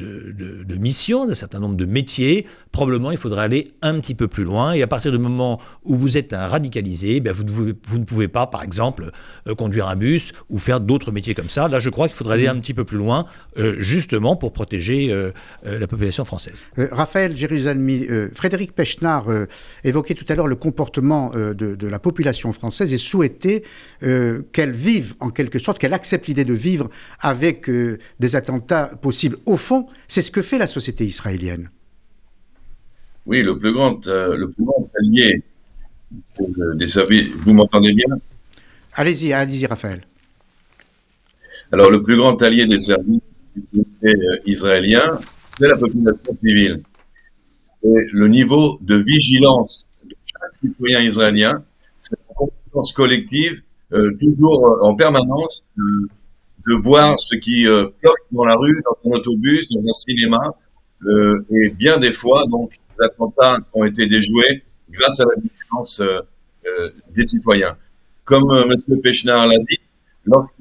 missions, d'un certain nombre de métiers. Probablement il faudrait aller un petit peu plus loin et à partir du moment où vous êtes un radicalisé, eh vous, ne, pouvez pas par exemple euh, conduire un bus ou faire d'autres métiers comme ça. Là je crois qu'il faudrait aller un petit peu plus loin euh, justement pour protéger la population française. Raphaël euh, Frédéric Pechnard euh, évoquait tout à l'heure le comportement euh, de, la population française et souhaitait qu'elle vive, en quelque sorte, qu'elle accepte l'idée de vivre avec des attentats possibles. Au fond, c'est ce que fait la société israélienne. Oui, le plus grand, le plus grand allié des services. Vous m'entendez bien? Allez-y, allez-y, Raphaël. Alors, le plus grand allié des services israéliens, c'est la population civile et le niveau de vigilance de chaque citoyen israélien, c'est une compétence collective, euh, toujours euh, en permanence, de, de voir ce qui euh, cloche dans la rue, dans un autobus, dans un cinéma, euh, et bien des fois, donc, les attentats ont été déjoués grâce à la vigilance des citoyens. Comme M. Pechner l'a dit, lorsque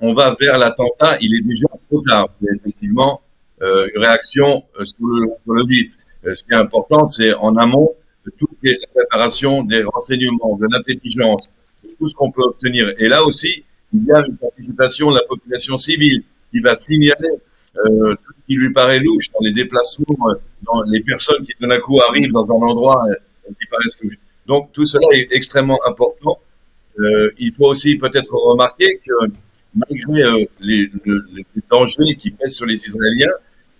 on va vers l'attentat, il est déjà trop tard. Il y a effectivement une réaction sur le, sur le vif. Euh, ce qui est important, c'est en amont de toute la préparation des renseignements, de l'intelligence, de tout ce qu'on peut obtenir. Et là aussi, il y a une participation de la population civile qui va signaler euh, tout ce qui lui paraît louche dans les déplacements, euh, dans les personnes qui tout d'un coup arrivent dans un endroit euh, qui paraissent louche. Donc tout cela est extrêmement important. Euh, il faut aussi peut-être remarquer que malgré les, les, dangers qui pèsent sur les Israéliens,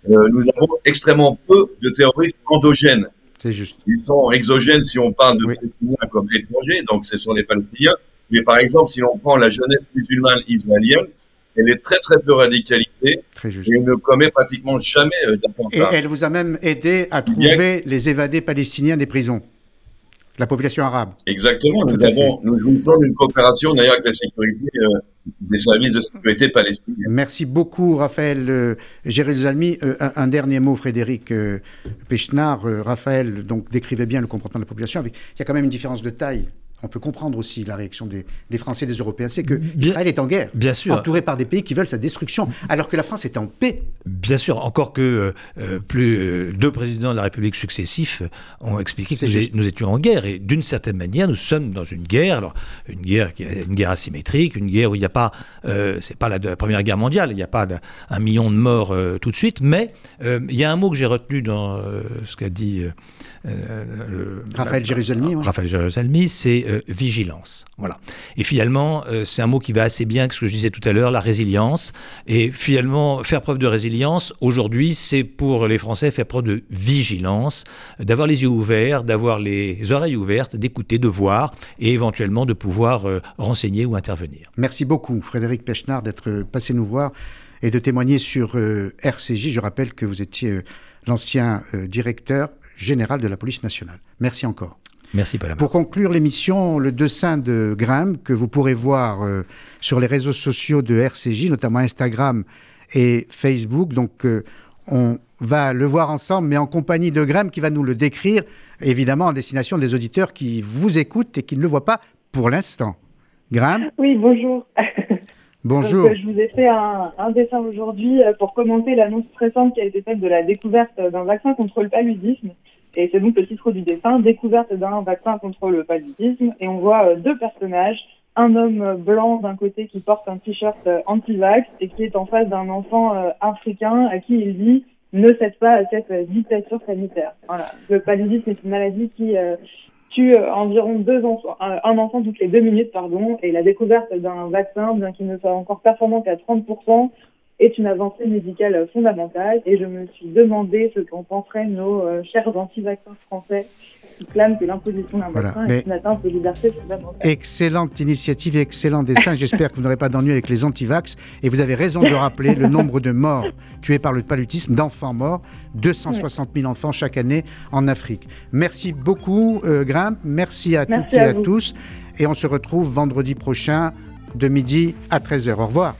euh, nous avons extrêmement peu de terroristes endogènes. C'est juste. Ils sont exogènes si on parle de Palestiniens comme étrangers, donc ce sont les Palestiniens. Mais par exemple, si on prend la jeunesse musulmane israélienne, elle est très très peu radicalisée très juste. et ne commet pratiquement jamais euh, d'attentats. Et elle vous a même aidé à trouver les évadés palestiniens des prisons la population arabe. Exactement. nous avons, nous jouissons d'une coopération d'ailleurs avec la sécurité euh, des services de sécurité. Merci beaucoup, Raphaël euh, Jérusalemi. Euh, un, dernier mot, Frédéric euh, Pechnard. Raphaël donc décrivait bien le comportement de la population. Il y a quand même une différence de taille on peut comprendre aussi la réaction des, Français et des Européens, c'est que Israël est en guerre, bien sûr. entouré par des pays qui veulent sa destruction, alors que la France est en paix. Bien sûr, encore que euh, euh, plus euh, deux présidents de la République successifs ont expliqué que nous, étions en guerre, et d'une certaine manière, nous sommes dans une guerre, alors une guerre qui est une guerre asymétrique, une guerre où il n'y a pas, c'est pas la, la, Première Guerre mondiale, il n'y a pas un million de morts tout de suite, mais il y a un mot que j'ai retenu dans ce qu'a dit Raphaël Jérusalemi. Raphaël Jérusalemi, c'est euh, vigilance. Voilà. Et finalement, euh, c'est un mot qui va assez bien avec ce que je disais tout à l'heure, la résilience. Et finalement, faire preuve de résilience, aujourd'hui, c'est pour les Français faire preuve de vigilance, d'avoir les yeux ouverts, d'avoir les oreilles ouvertes, d'écouter, de voir et éventuellement de pouvoir euh, renseigner ou intervenir. Merci beaucoup, Frédéric Pechnard, d'être passé nous voir et de témoigner sur RCJ. Je rappelle que vous étiez l'ancien directeur général de la police nationale. Merci encore. Merci Palama. Pour conclure l'émission, le dessin de Grimm que vous pourrez voir euh, sur les réseaux sociaux de RCJ, notamment Instagram et Facebook. Donc euh, on va le voir ensemble, mais en compagnie de Grimm qui va nous le décrire, évidemment en destination des auditeurs qui vous écoutent et qui ne le voient pas pour l'instant. Graham? Oui, bonjour. Bonjour. je vous ai fait un, un dessin aujourd'hui euh, pour commenter l'annonce récente qui a été faite de la découverte d'un vaccin contre le paludisme Et c'est donc le titre du dessin, découverte d'un vaccin contre le paludisme. Et on voit euh, deux personnages, un homme blanc d'un côté qui porte un t-shirt euh, anti-vax et qui est en face d'un enfant euh, africain à qui il dit ne cède pas à cette dictature sanitaire. Voilà. Le paludisme est une maladie qui tue environ deux enfants, un enfant toutes les deux minutes, pardon, et la découverte d'un vaccin, bien qu'il ne soit encore performant qu'à 30%, est une avancée médicale fondamentale et je me suis demandé ce qu'en penseraient nos euh, chers anti-vaccins français qui clament que l'imposition d'un vaccin est une atteinte aux libertés fondamentales. Excellente initiative et excellent dessin. J'espère que vous n'aurez pas d'ennui avec les anti-vax. Et vous avez raison de rappeler le nombre de morts tués par le paludisme, d'enfants morts, 260 000 enfants chaque année en Afrique. Merci beaucoup, euh, Grimpe. Merci à toutes et à tous. Et on se retrouve vendredi prochain de midi à 13h. Au revoir.